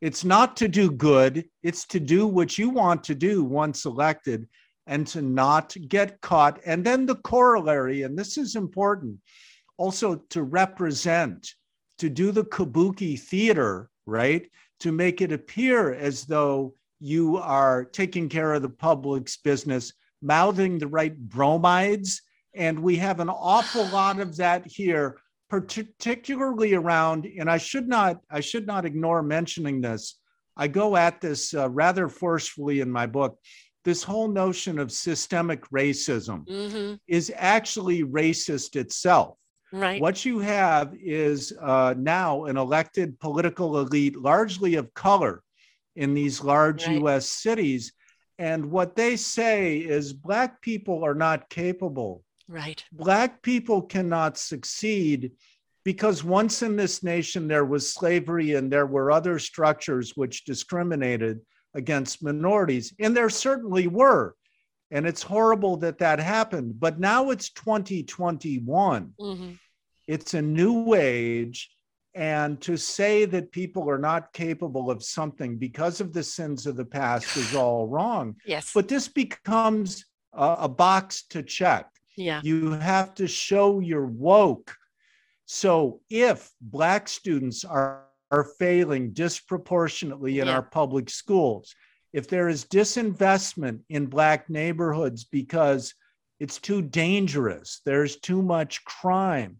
It's not to do good, it's to do what you want to do once elected and to not get caught. And then the corollary, and this is important, also to represent, to do the kabuki theater, right? To make it appear as though you are taking care of the public's business, mouthing the right bromides. And we have an awful lot of that here particularly around and i should not i should not ignore mentioning this i go at this uh, rather forcefully in my book this whole notion of systemic racism hmm is actually racist itself Right. what you have is uh, now an elected political elite largely of color in these large Right. us cities and what they say is black people are not capable Right. Black people cannot succeed because once in this nation there was slavery and there were other structures which discriminated against minorities, and there certainly were. And it's horrible that that happened. But now it's 2021, hmm it's a new age. And to say that people are not capable of something because of the sins of the past is all wrong. Yes. But this becomes a, a box to check. yeah. You have to show you're woke. So if Black students are, are failing disproportionately in Yeah. our public schools, if there is disinvestment in Black neighborhoods because it's too dangerous, there's too much crime,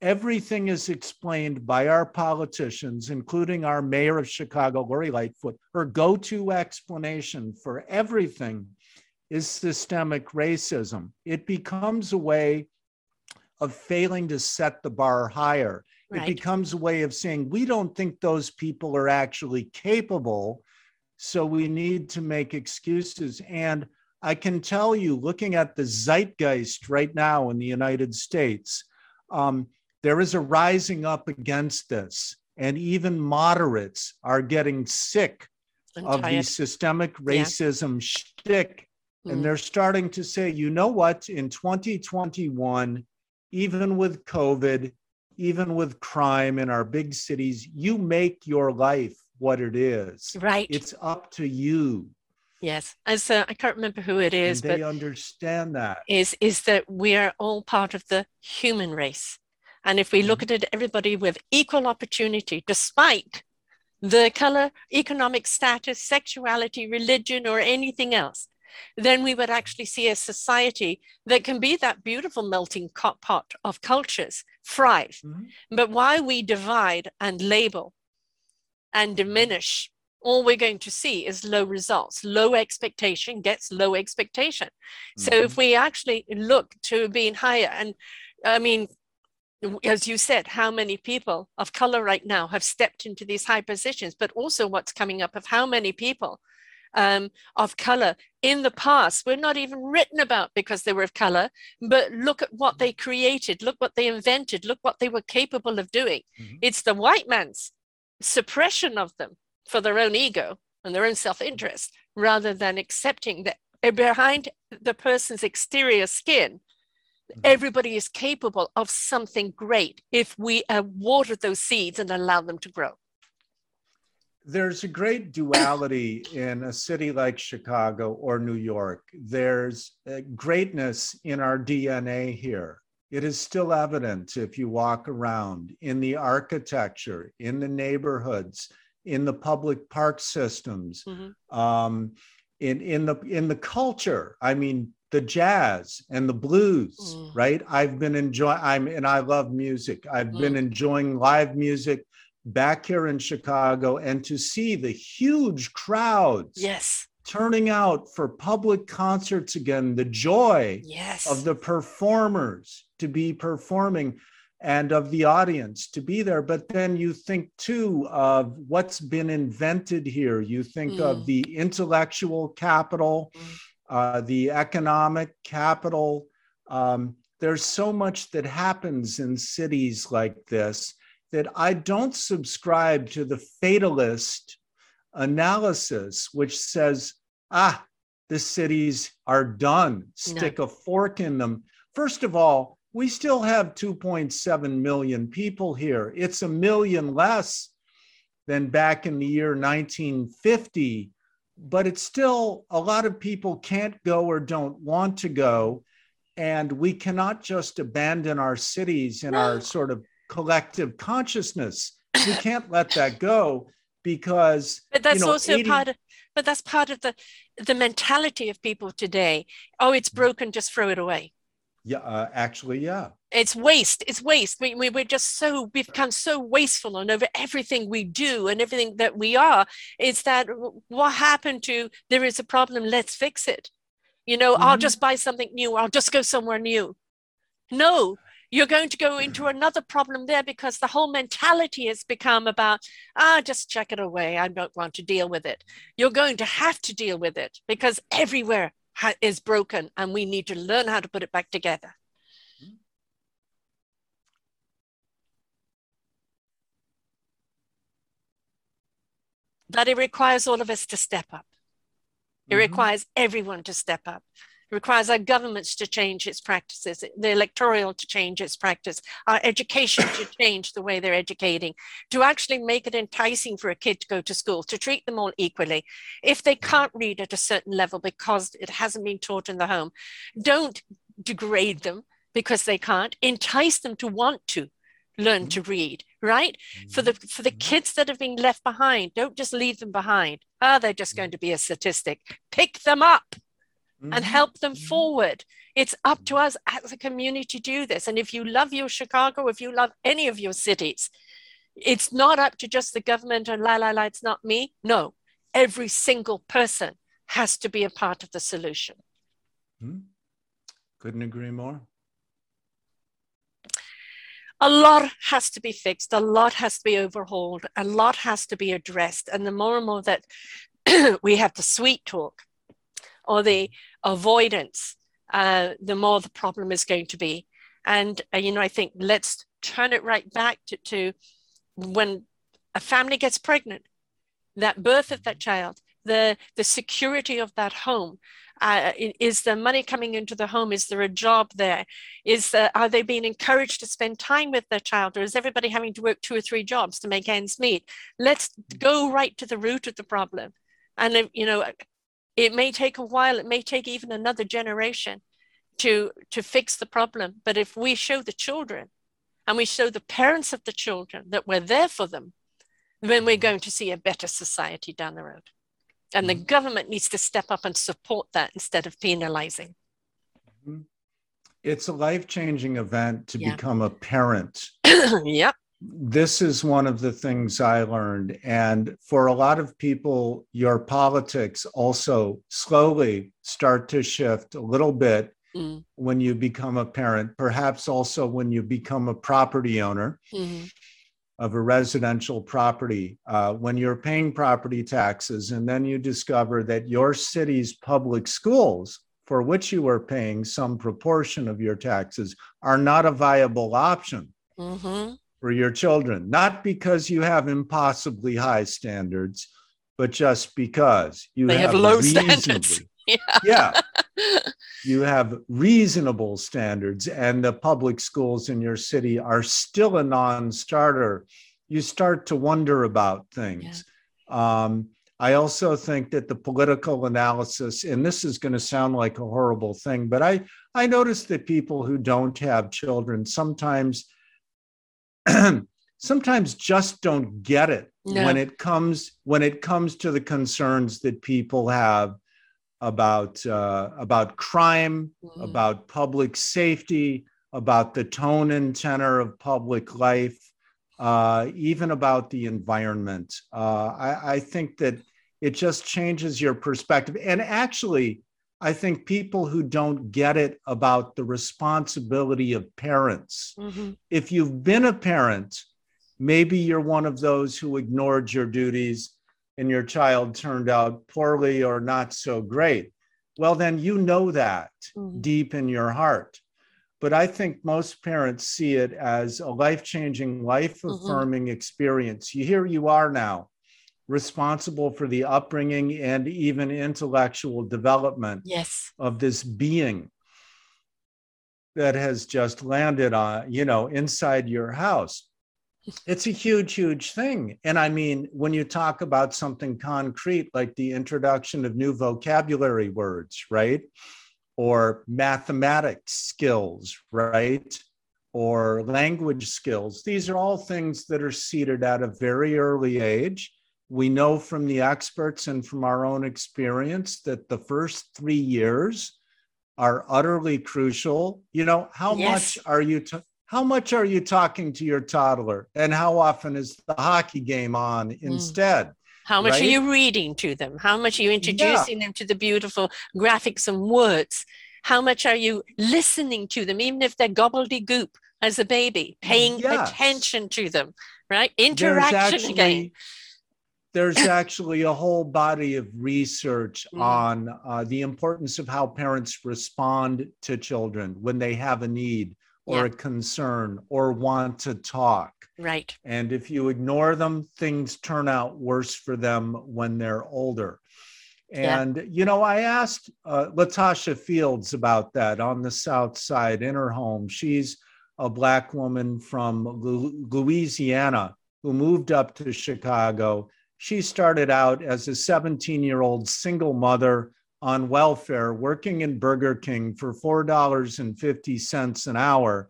everything is explained by our politicians, including our mayor of Chicago, Lori Lightfoot. Her go to explanation for everything is systemic racism. It becomes a way of failing to set the bar higher. It becomes a way of saying, we don't think those people are actually capable. So we need to make excuses. And I can tell you, looking at the zeitgeist right now in the United States, um, there is a rising up against this. And even moderates are getting sick I'm of the systemic racism shtick. Mm. And they're starting to say, you know what, in 2021, even with COVID, even with crime in our big cities, you make your life what it is. Right. It's up to you. yes. As uh, I can't remember who it is, and they but understand that. is is that we are all part of the human race. And if we look Mm-hmm. at it, everybody with equal opportunity, despite the color, economic status, sexuality, religion, or anything else, then we would actually see a society that can be that beautiful melting pot of cultures thrive. Mm-hmm. But why we divide and label and diminish, all we're going to see is low results. Low expectation gets low expectation. Mm-hmm. So if we actually look to being higher, and I mean, as you said, how many people of color right now have stepped into these high positions, but also what's coming up of how many people um, of color in the past were not even written about because they were of color, but look at what they created, look what they invented, look what they were capable of doing. Mm-hmm. It's the white man's suppression of them for their own ego and their own self interest rather than accepting that behind the person's exterior skin Mm-hmm. Everybody is capable of something great if we uh, water those seeds and allow them to grow. There's a great duality in a city like Chicago or New York. There's greatness in our DNA here. It is still evident if you walk around in the architecture, in the neighborhoods, in the public park systems, mm-hmm. um, in in the in the culture. I mean, the jazz and the blues, mm. right? I've been enjoying, I'm, and I love music. I've mm. been enjoying live music back here in Chicago and to see the huge crowds. Yes. Turning out for public concerts again, the joy yes. of the performers to be performing and of the audience to be there. But then you think too of what's been invented here. You think mm. of the intellectual capital. Mm uh, the economic capital. Um, there's so much that happens in cities like this that I don't subscribe to the fatalist analysis, which says, ah, the cities are done, stick no. a fork in them. First of all, we still have 2.7 million people here. It's a million less than back in the year 1950 but it's still a lot of people can't go or don't want to go. And we cannot just abandon our cities and no. our sort of collective consciousness. We can't let that go because but that's you know, also 80... part of but that's part of the the mentality of people today. Oh, it's mm. broken, just throw it away. Yeah, uh, actually, yeah. It's waste. It's waste. We, we, we're just so, we've become so wasteful and over everything we do and everything that we are. Is that what happened to there is a problem, let's fix it. You know, mm-hmm. I'll just buy something new, I'll just go somewhere new. No, you're going to go into another problem there because the whole mentality has become about ah just check it away i don't want to deal with it you're going to have to deal with it because everywhere ha- is broken and we need to learn how to put it back together. But it requires all of us to step up. It mm-hmm. requires everyone to step up. Requires our governments to change its practices, the electoral to change its practice, our education to change the way they're educating, to actually make it enticing for a kid to go to school, to treat them all equally. If they can't read at a certain level because it hasn't been taught in the home, don't degrade them because they can't. Entice them to want to learn mm-hmm. to read right mm-hmm. for the for the mm-hmm. kids that have been left behind don't just leave them behind ah oh, they're just going to be a statistic pick them up mm-hmm. and help them mm-hmm. forward. It's up to us as a community to do this. And if you love your Chicago, if you love any of your cities, it's not up to just the government and la la la, it's not me. No, every single person has to be a part of the solution. Hmm. Couldn't agree more. A lot has to be fixed, a lot has to be overhauled, a lot has to be addressed. And the more and more that we have the sweet talk, or the avoidance, uh, the more the problem is going to be. And, uh, you know, I think let's turn it right back to, to when a family gets pregnant, that birth of that child, the, the security of that home. Uh, is the money coming into the home? Is there a job there? Is the, are they being encouraged to spend time with their child, or is everybody having to work two or three jobs to make ends meet? Let's go right to the root of the problem. And you know, it may take a while, it may take even another generation to, to fix the problem. But if we show the children and we show the parents of the children that we're there for them, then we're going to see a better society down the road. And the Mhm. government needs to step up and support that instead of penalizing. It's a life changing event to Yeah. become a parent. yep. This is one of the things I learned. And for a lot of people, your politics also slowly start to shift a little bit Mm, when you become a parent, perhaps also when you become a property owner mhm. of a residential property, uh, when you're paying property taxes, and then you discover that your city's public schools, for which you are paying some proportion of your taxes, are not a viable option Mhm. For your children, not because you have impossibly high standards, but just because you They have low standards. Yeah. Yeah, you have reasonable standards and the public schools in your city are still a non-starter you start to wonder about things um, i also think that the political analysis and this is going to sound like a horrible thing but i i notice that people who don't have children sometimes sometimes just don't get it No. when it comes when it comes to the concerns that people have about uh, about crime, Mhm. about public safety, about the tone and tenor of public life, uh, even about the environment. Uh, I, I think that it just changes your perspective. And actually, I think people who don't get it about the responsibility of parents, Mhm. if you've been a parent, maybe you're one of those who ignored your duties and your child turned out poorly or not so great. Well, then you know that Mhm. deep in your heart. But I think most parents see it as a life changing, life affirming experience. You, here you are now, responsible for the upbringing and even intellectual development Yes. of this being that has just landed on, you know, inside your house. It's a huge, huge thing. And I mean, when you talk about something concrete like the introduction of new vocabulary words, right? Or mathematics skills, right? Or language skills, these are all things that are seated at a very early age. We know from the experts and from our own experience that the first three years are utterly crucial. You know, how Yes. much are you ta- how much are you talking to your toddler and how often is the hockey game on hmm. instead? How much are you reading to them? How much are you introducing them to the beautiful graphics and words? How much are you listening to them, even if they're gobbledygook as a baby, paying Yes. attention to them, right? Interaction again. There's actually a whole body of research Mhm. on uh, the importance of how parents respond to children when they have a need or Yeah. a concern or want to talk. Right. And if you ignore them, things turn out worse for them when they're older. Yeah. And, you know, I asked uh, Latasha Fields about that on the South Side in her home. She's a Black woman from Louisiana who moved up to Chicago. She started out as a 17 year old single mother on welfare, working in Burger King for $4.50 an hour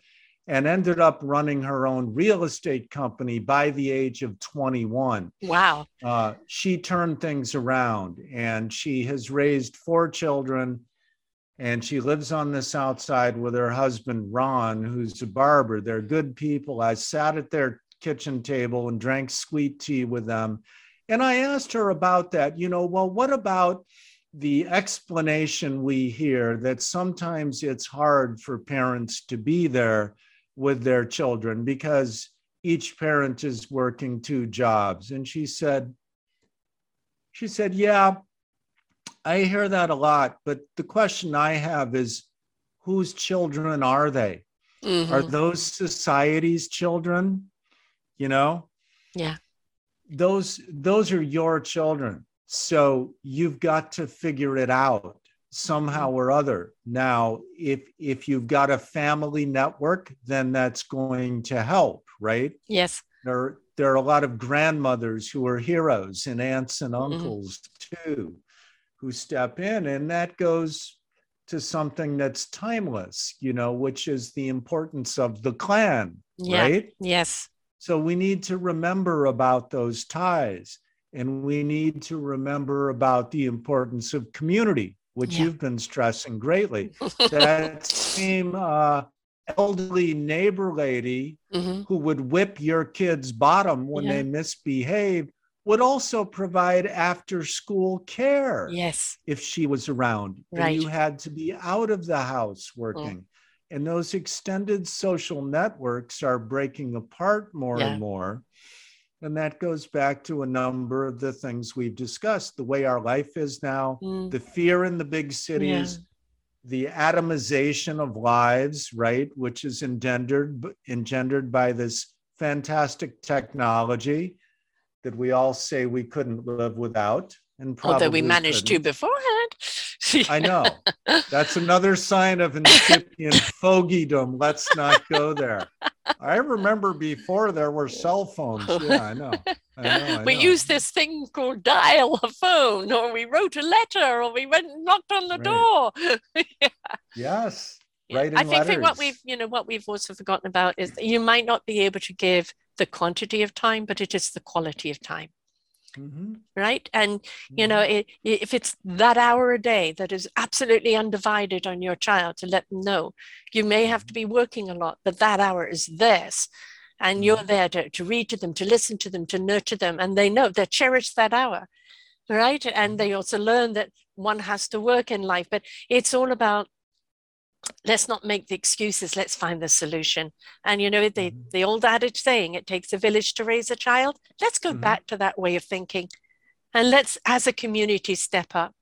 and ended up running her own real estate company by the age of 21. Wow. Uh, she turned things around and she has raised four children and she lives on the south side with her husband ron who's a barber they're good people i sat at their kitchen table and drank sweet tea with them and i asked her about that you know well what about the explanation we hear that sometimes it's hard for parents to be there with their children because each parent is working two jobs and she said she said yeah i hear that a lot but the question i have is whose children are they Mhm. are those society's children you know Yeah. Those those are your children so you've got to figure it out somehow or other now if if you've got a family network then that's going to help right Yes. there there are a lot of grandmothers who are heroes and aunts and Mhm. uncles too who step in and that goes to something that's timeless you know which is the importance of the clan Yeah. right Yes. So we need to remember about those ties. And we need to remember about the importance of community, which yeah. you've been stressing greatly. that same uh, elderly neighbor lady mm-hmm. who would whip your kid's bottom when yeah. they misbehave would also provide after school care. Yes. If she was around. Right. And you had to be out of the house mm. working. And those extended social networks are breaking apart more yeah. and more. And that goes back to a number of the things we've discussed the way our life is now, mm. the fear in the big cities, yeah. the atomization of lives, right, which is engendered, engendered by this fantastic technology that we all say we couldn't live without. And although we managed couldn't. to beforehand. I know. That's another sign of incipient fogeydom. Let's not go there. I remember before there were cell phones. Yeah, I know. I know I we know. used this thing called dial a phone, or we wrote a letter, or we went and knocked on the right. door. yeah. Yes. Right. I think that what we've, you know, what we've also forgotten about is you might not be able to give the quantity of time, but it is the quality of time. Mm-hmm. Right. And, you know, mm-hmm. it, if it's that hour a day that is absolutely undivided on your child to let them know, you may have to be working a lot, but that hour is theirs. And you're mm-hmm. there to, to read to them, to listen to them, to nurture them. And they know they cherish that hour. Right. And they also learn that one has to work in life, but it's all about let's not make the excuses let's find the solution and you know the, mm-hmm. the old adage saying it takes a village to raise a child let's go mm-hmm. back to that way of thinking and let's as a community step up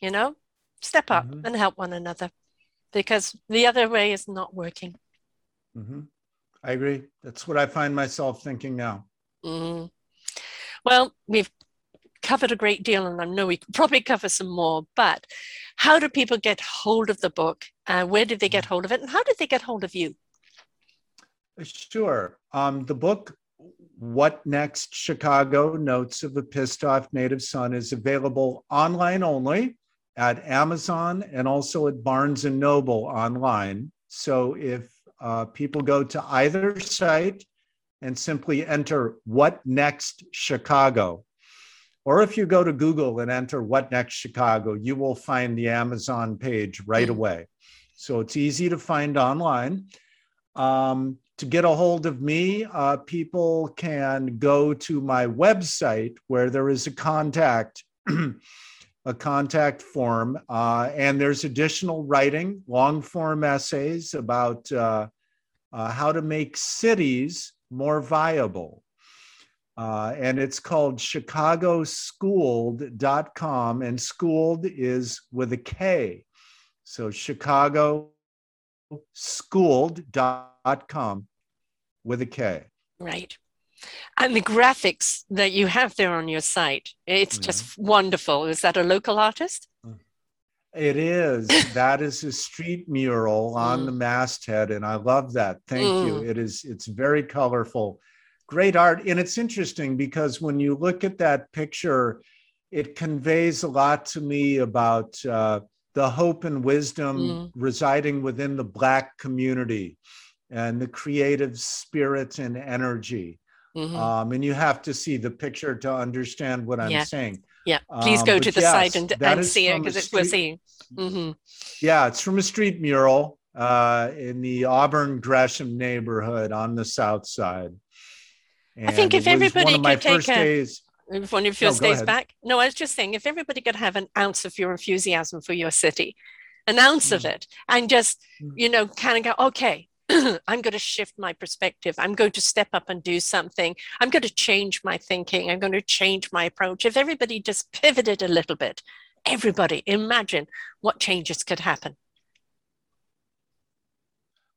you know step up mm-hmm. and help one another because the other way is not working mm-hmm. i agree that's what i find myself thinking now mm-hmm. well we've covered a great deal, and I know we could probably cover some more. But how do people get hold of the book? Uh, where did they get hold of it? And how did they get hold of you? Sure. Um, the book, What Next Chicago Notes of a Pissed Off Native Son, is available online only at Amazon and also at Barnes and Noble online. So if uh, people go to either site and simply enter What Next Chicago, or if you go to Google and enter What Next Chicago, you will find the Amazon page right mm. away. So it's easy to find online. Um, to get a hold of me, uh, people can go to my website where there is a contact. a contact form, uh, and there's additional writing, long form essays about uh, uh how to make cities more viable. Uh, and it's called chicagoskooled.com and schooled is with a K. So chicagoskooled.com with a K. Right. And the graphics that you have there on your site, it's mm-hmm. just wonderful. Is that a local artist? It is. that is a street mural on mm. the masthead, and I love that. Thank mm. you. It is. It's very colorful great art. And it's interesting because when you look at that picture, it conveys a lot to me about uh, the hope and wisdom mm. residing within the Black community and the creative spirit and energy. Mm-hmm. Um, and you have to see the picture to understand what I'm yeah. saying. Yeah, please go um, to the yes, site and, and see it because it's worth seeing. Mm-hmm. Yeah, it's from a street mural uh, in the Auburn Gresham neighborhood on the south side. And I think if everybody could take a, days, one of your no, days back. No, I was just saying, if everybody could have an ounce of your enthusiasm for your city, an ounce mm. of it, and just, mm. you know, kind of go, okay, I'm going to shift my perspective. I'm going to step up and do something. I'm going to change my thinking. I'm going to change my approach. If everybody just pivoted a little bit, everybody imagine what changes could happen.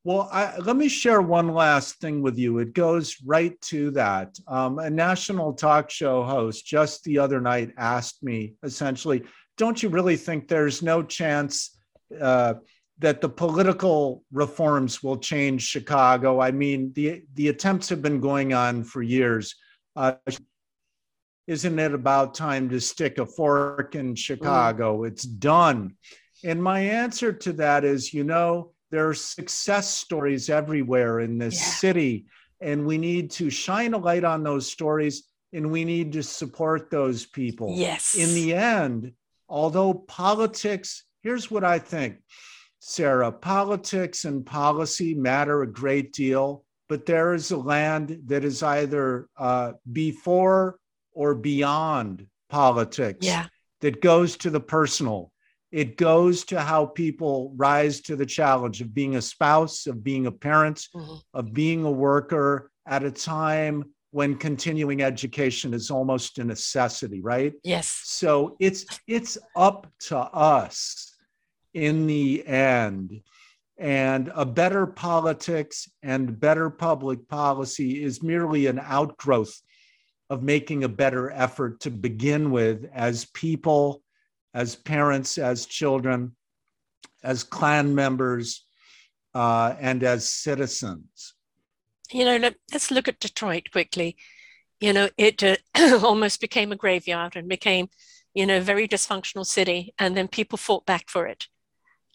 Well, I, let me share one last thing with you. It goes right to that. Um, a national talk show host just the other night asked me essentially, don't you really think there's no chance uh, that the political reforms will change Chicago? I mean, the, the attempts have been going on for years. Uh, isn't it about time to stick a fork in Chicago? Mm. It's done. And my answer to that is, you know, there are success stories everywhere in this yeah. city and we need to shine a light on those stories and we need to support those people. Yes. In the end, although politics, here's what I think, Sarah politics and policy matter a great deal, but there is a land that is either uh, before or beyond politics Yeah. that goes to the personal. It goes to how people rise to the challenge of being a spouse, of being a parent, Mhm. of being a worker at a time when continuing education is almost a necessity, right? Yes. So it's it's up to us in the end. And a better politics and better public policy is merely an outgrowth of making a better effort to begin with as people, as parents, as children, as clan members, uh, and as citizens. You know, let, us look at Detroit quickly. You know, it uh, almost became a graveyard and became, you know, a very dysfunctional city. And then people fought back for it.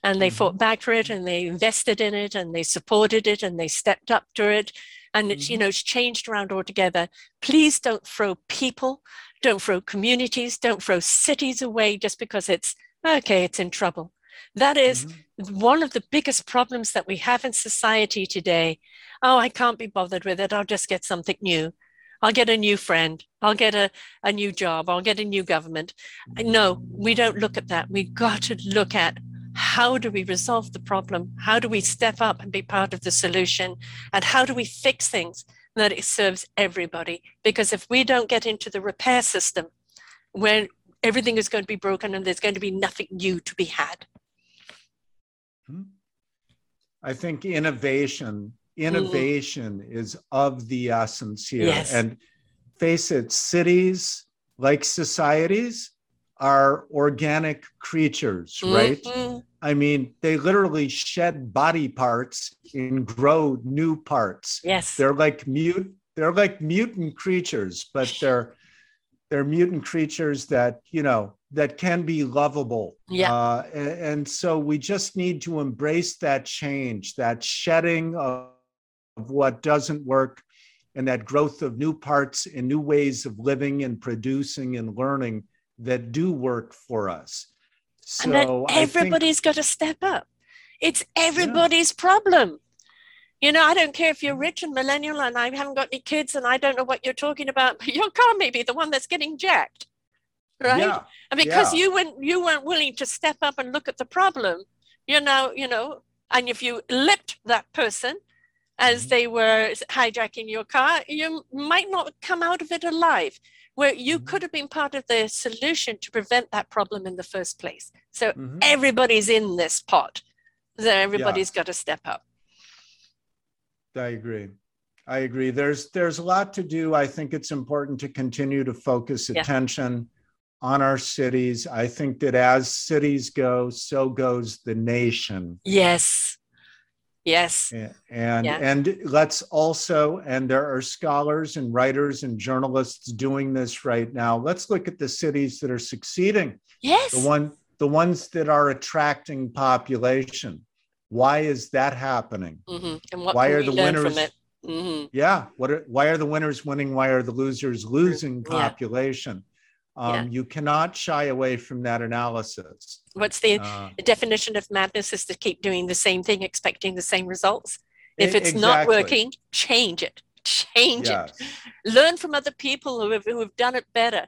And they Mhm. fought back for it and they invested in it and they supported it and they stepped up to it. And it's, you Mhm. know, it's changed around altogether. Please don't throw people, don't throw communities, don't throw cities away just because it's okay, it's in trouble. That is Mhm. one of the biggest problems that we have in society today. Oh, I can't be bothered with it. I'll just get something new. I'll get a new friend. I'll get a, a new job. I'll get a new government. No, we don't look at that. We got to look at how do we resolve the problem? How do we step up and be part of the solution? And how do we fix things that it serves everybody? Because if we don't get into the repair system, when everything is going to be broken and there's going to be nothing new to be had. Hmm. I think innovation, innovation hmm. is of the essence here. Yes. And face it, cities like societies are organic creatures, right? Mm-hmm. I mean, they literally shed body parts and grow new parts. Yes. They're like mute, they're like mutant creatures, but they're they're mutant creatures that, you know, that can be lovable. Yeah. Uh, and, and so we just need to embrace that change, that shedding of, of what doesn't work, and that growth of new parts and new ways of living and producing and learning that do work for us. And then So think, everybody's got to step up. It's everybody's problem. You know, I don't care if you're mm. rich and millennial and I haven't got any kids and I don't know what you're talking about, but your car may be the one that's getting jacked. Right? yeah, And because yeah. you weren't you weren't willing to step up and look at the problem, you know, you know, and if you lipped that person as Mhm. they were hijacking your car, you might not come out of it alive. Where you Mhm. could have been part of the solution to prevent that problem in the first place. So Mhm. everybody's in this pot. So everybody's got to step up. I agree. I agree. There's there's a lot to do. I think it's important to continue to focus Yeah. attention on our cities. I think that as cities go, so goes the nation. Yes. Yes. A- And Yeah. and let's also, and there are scholars and writers and journalists doing this right now. Let's look at the cities that are succeeding, Yes. the one the ones that are attracting population. Why is that happening? Mhm. And what Why are the winners? Mhm. Yeah. What are, why are the winners winning? Why are the losers losing population? Um, Yeah. You cannot shy away from that analysis. What's the Uh, definition of madness is to keep doing the same thing, expecting the same results. If it's not working, change it. Change Yes. it. Learn from other people who have, who have done it better.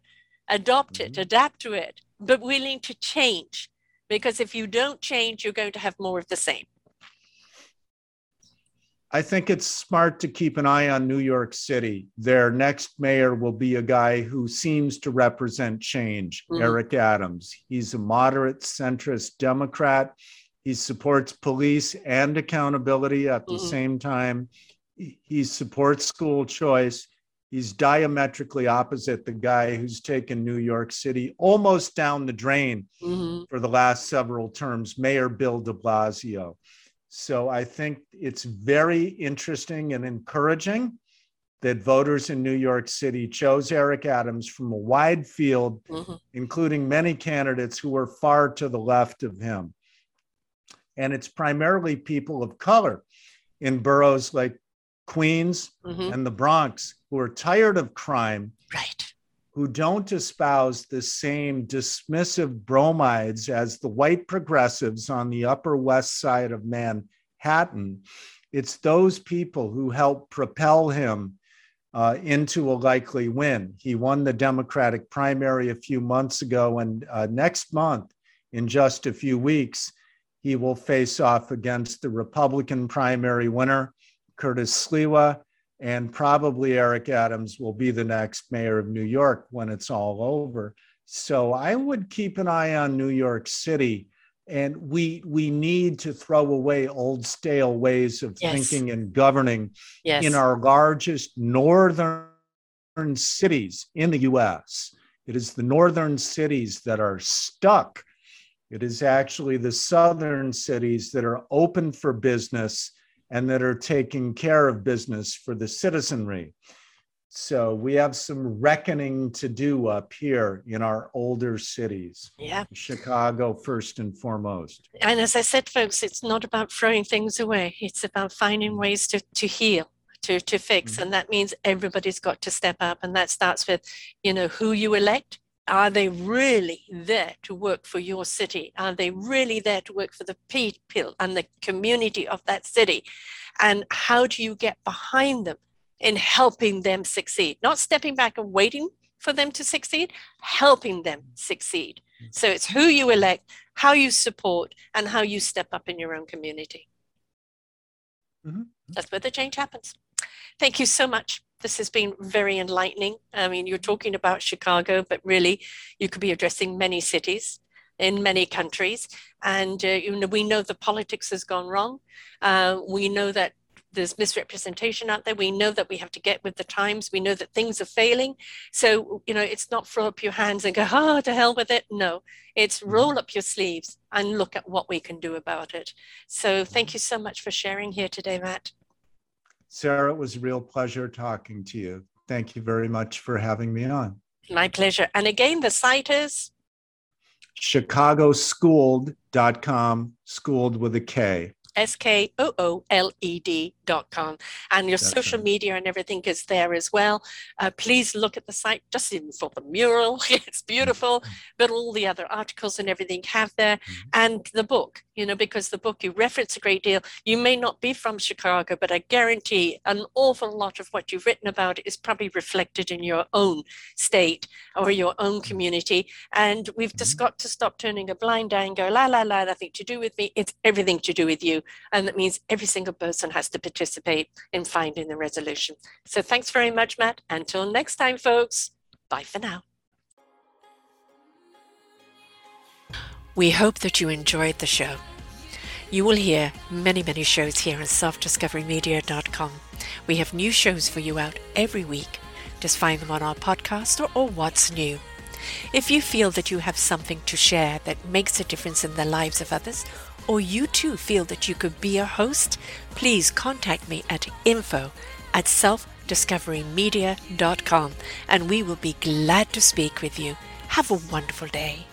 Adopt it, Mhm. adapt to it, but willing to change. Because if you don't change, you're going to have more of the same. I think it's smart to keep an eye on New York City. Their next mayor will be a guy who seems to represent change, Mhm. Eric Adams. He's a moderate centrist Democrat. He supports police and accountability at the Mhm. same time. He- supports school choice. He's diametrically opposite the guy who's taken New York City almost down the drain Mhm. for the last several terms, Mayor Bill de Blasio. So I think it's very interesting and encouraging that voters in New York City chose Eric Adams from a wide field, Mhm. including many candidates who were far to the left of him. And it's primarily people of color in boroughs like Queens mm-hmm. and the Bronx who are tired of crime. Right. Who don't espouse the same dismissive bromides as the white progressives on the Upper West Side of Manhattan. It's those people who help propel him uh, into a likely win. He won the Democratic primary a few months ago, and uh, next month, in just a few weeks, he will face off against the Republican primary winner, Curtis Sliwa, and probably Eric Adams will be the next mayor of New York when it's all over. So I would keep an eye on New York City. And we we need to throw away old stale ways of yes. thinking and governing yes. in our largest northern cities in the US. It is the northern cities that are stuck it is actually the southern cities that are open for business and that are taking care of business for the citizenry. So we have some reckoning to do up here in our older cities. Yeah. Chicago, first and foremost. And as I said, folks, it's not about throwing things away, it's about finding ways to, to heal. To, to fix mm-hmm. and that means everybody's got to step up and that starts with you know who you elect are they really there to work for your city? Are they really there to work for the people and the community of that city? And how do you get behind them in helping them succeed? Not stepping back and waiting for them to succeed, helping them succeed. So it's who you elect, how you support, and how you step up in your own community. Mm-hmm. That's where the change happens. Thank you so much this has been very enlightening. I mean, you're talking about Chicago, but really, you could be addressing many cities in many countries. And uh, you know, we know the politics has gone wrong. Uh, we know that there's misrepresentation out there. We know that we have to get with the times. We know that things are failing. So, you know, it's not throw up your hands and go, oh, to hell with it. No, it's roll up your sleeves and look at what we can do about it. So, thank you so much for sharing here today, Matt. Sarah, it was a real pleasure talking to you. Thank you very much for having me on. My pleasure. And again, the site is chicagoskooled.com, schooled with a K. S K O O L E D And your That's social right. media and everything is there as well. Uh, please look at the site just even for the mural. it's beautiful, mm-hmm. but all the other articles and everything have there. Mm-hmm. And the book, you know, because the book you reference a great deal. You may not be from Chicago, but I guarantee an awful lot of what you've written about is probably reflected in your own state or your own mm-hmm. community. And we've just mm-hmm. got to stop turning a blind eye and go, la, la, la, nothing to do with me. It's everything to do with you. And that means every single person has to participate in finding the resolution. So thanks very much, Matt. Until next time, folks, bye for now. We hope that you enjoyed the show. You will hear many, many shows here on selfdiscoverymedia.com. We have new shows for you out every week. Just find them on our podcast or, or What's New. If you feel that you have something to share that makes a difference in the lives of others, or you too feel that you could be a host, please contact me at info at selfdiscoverymedia.com and we will be glad to speak with you. Have a wonderful day.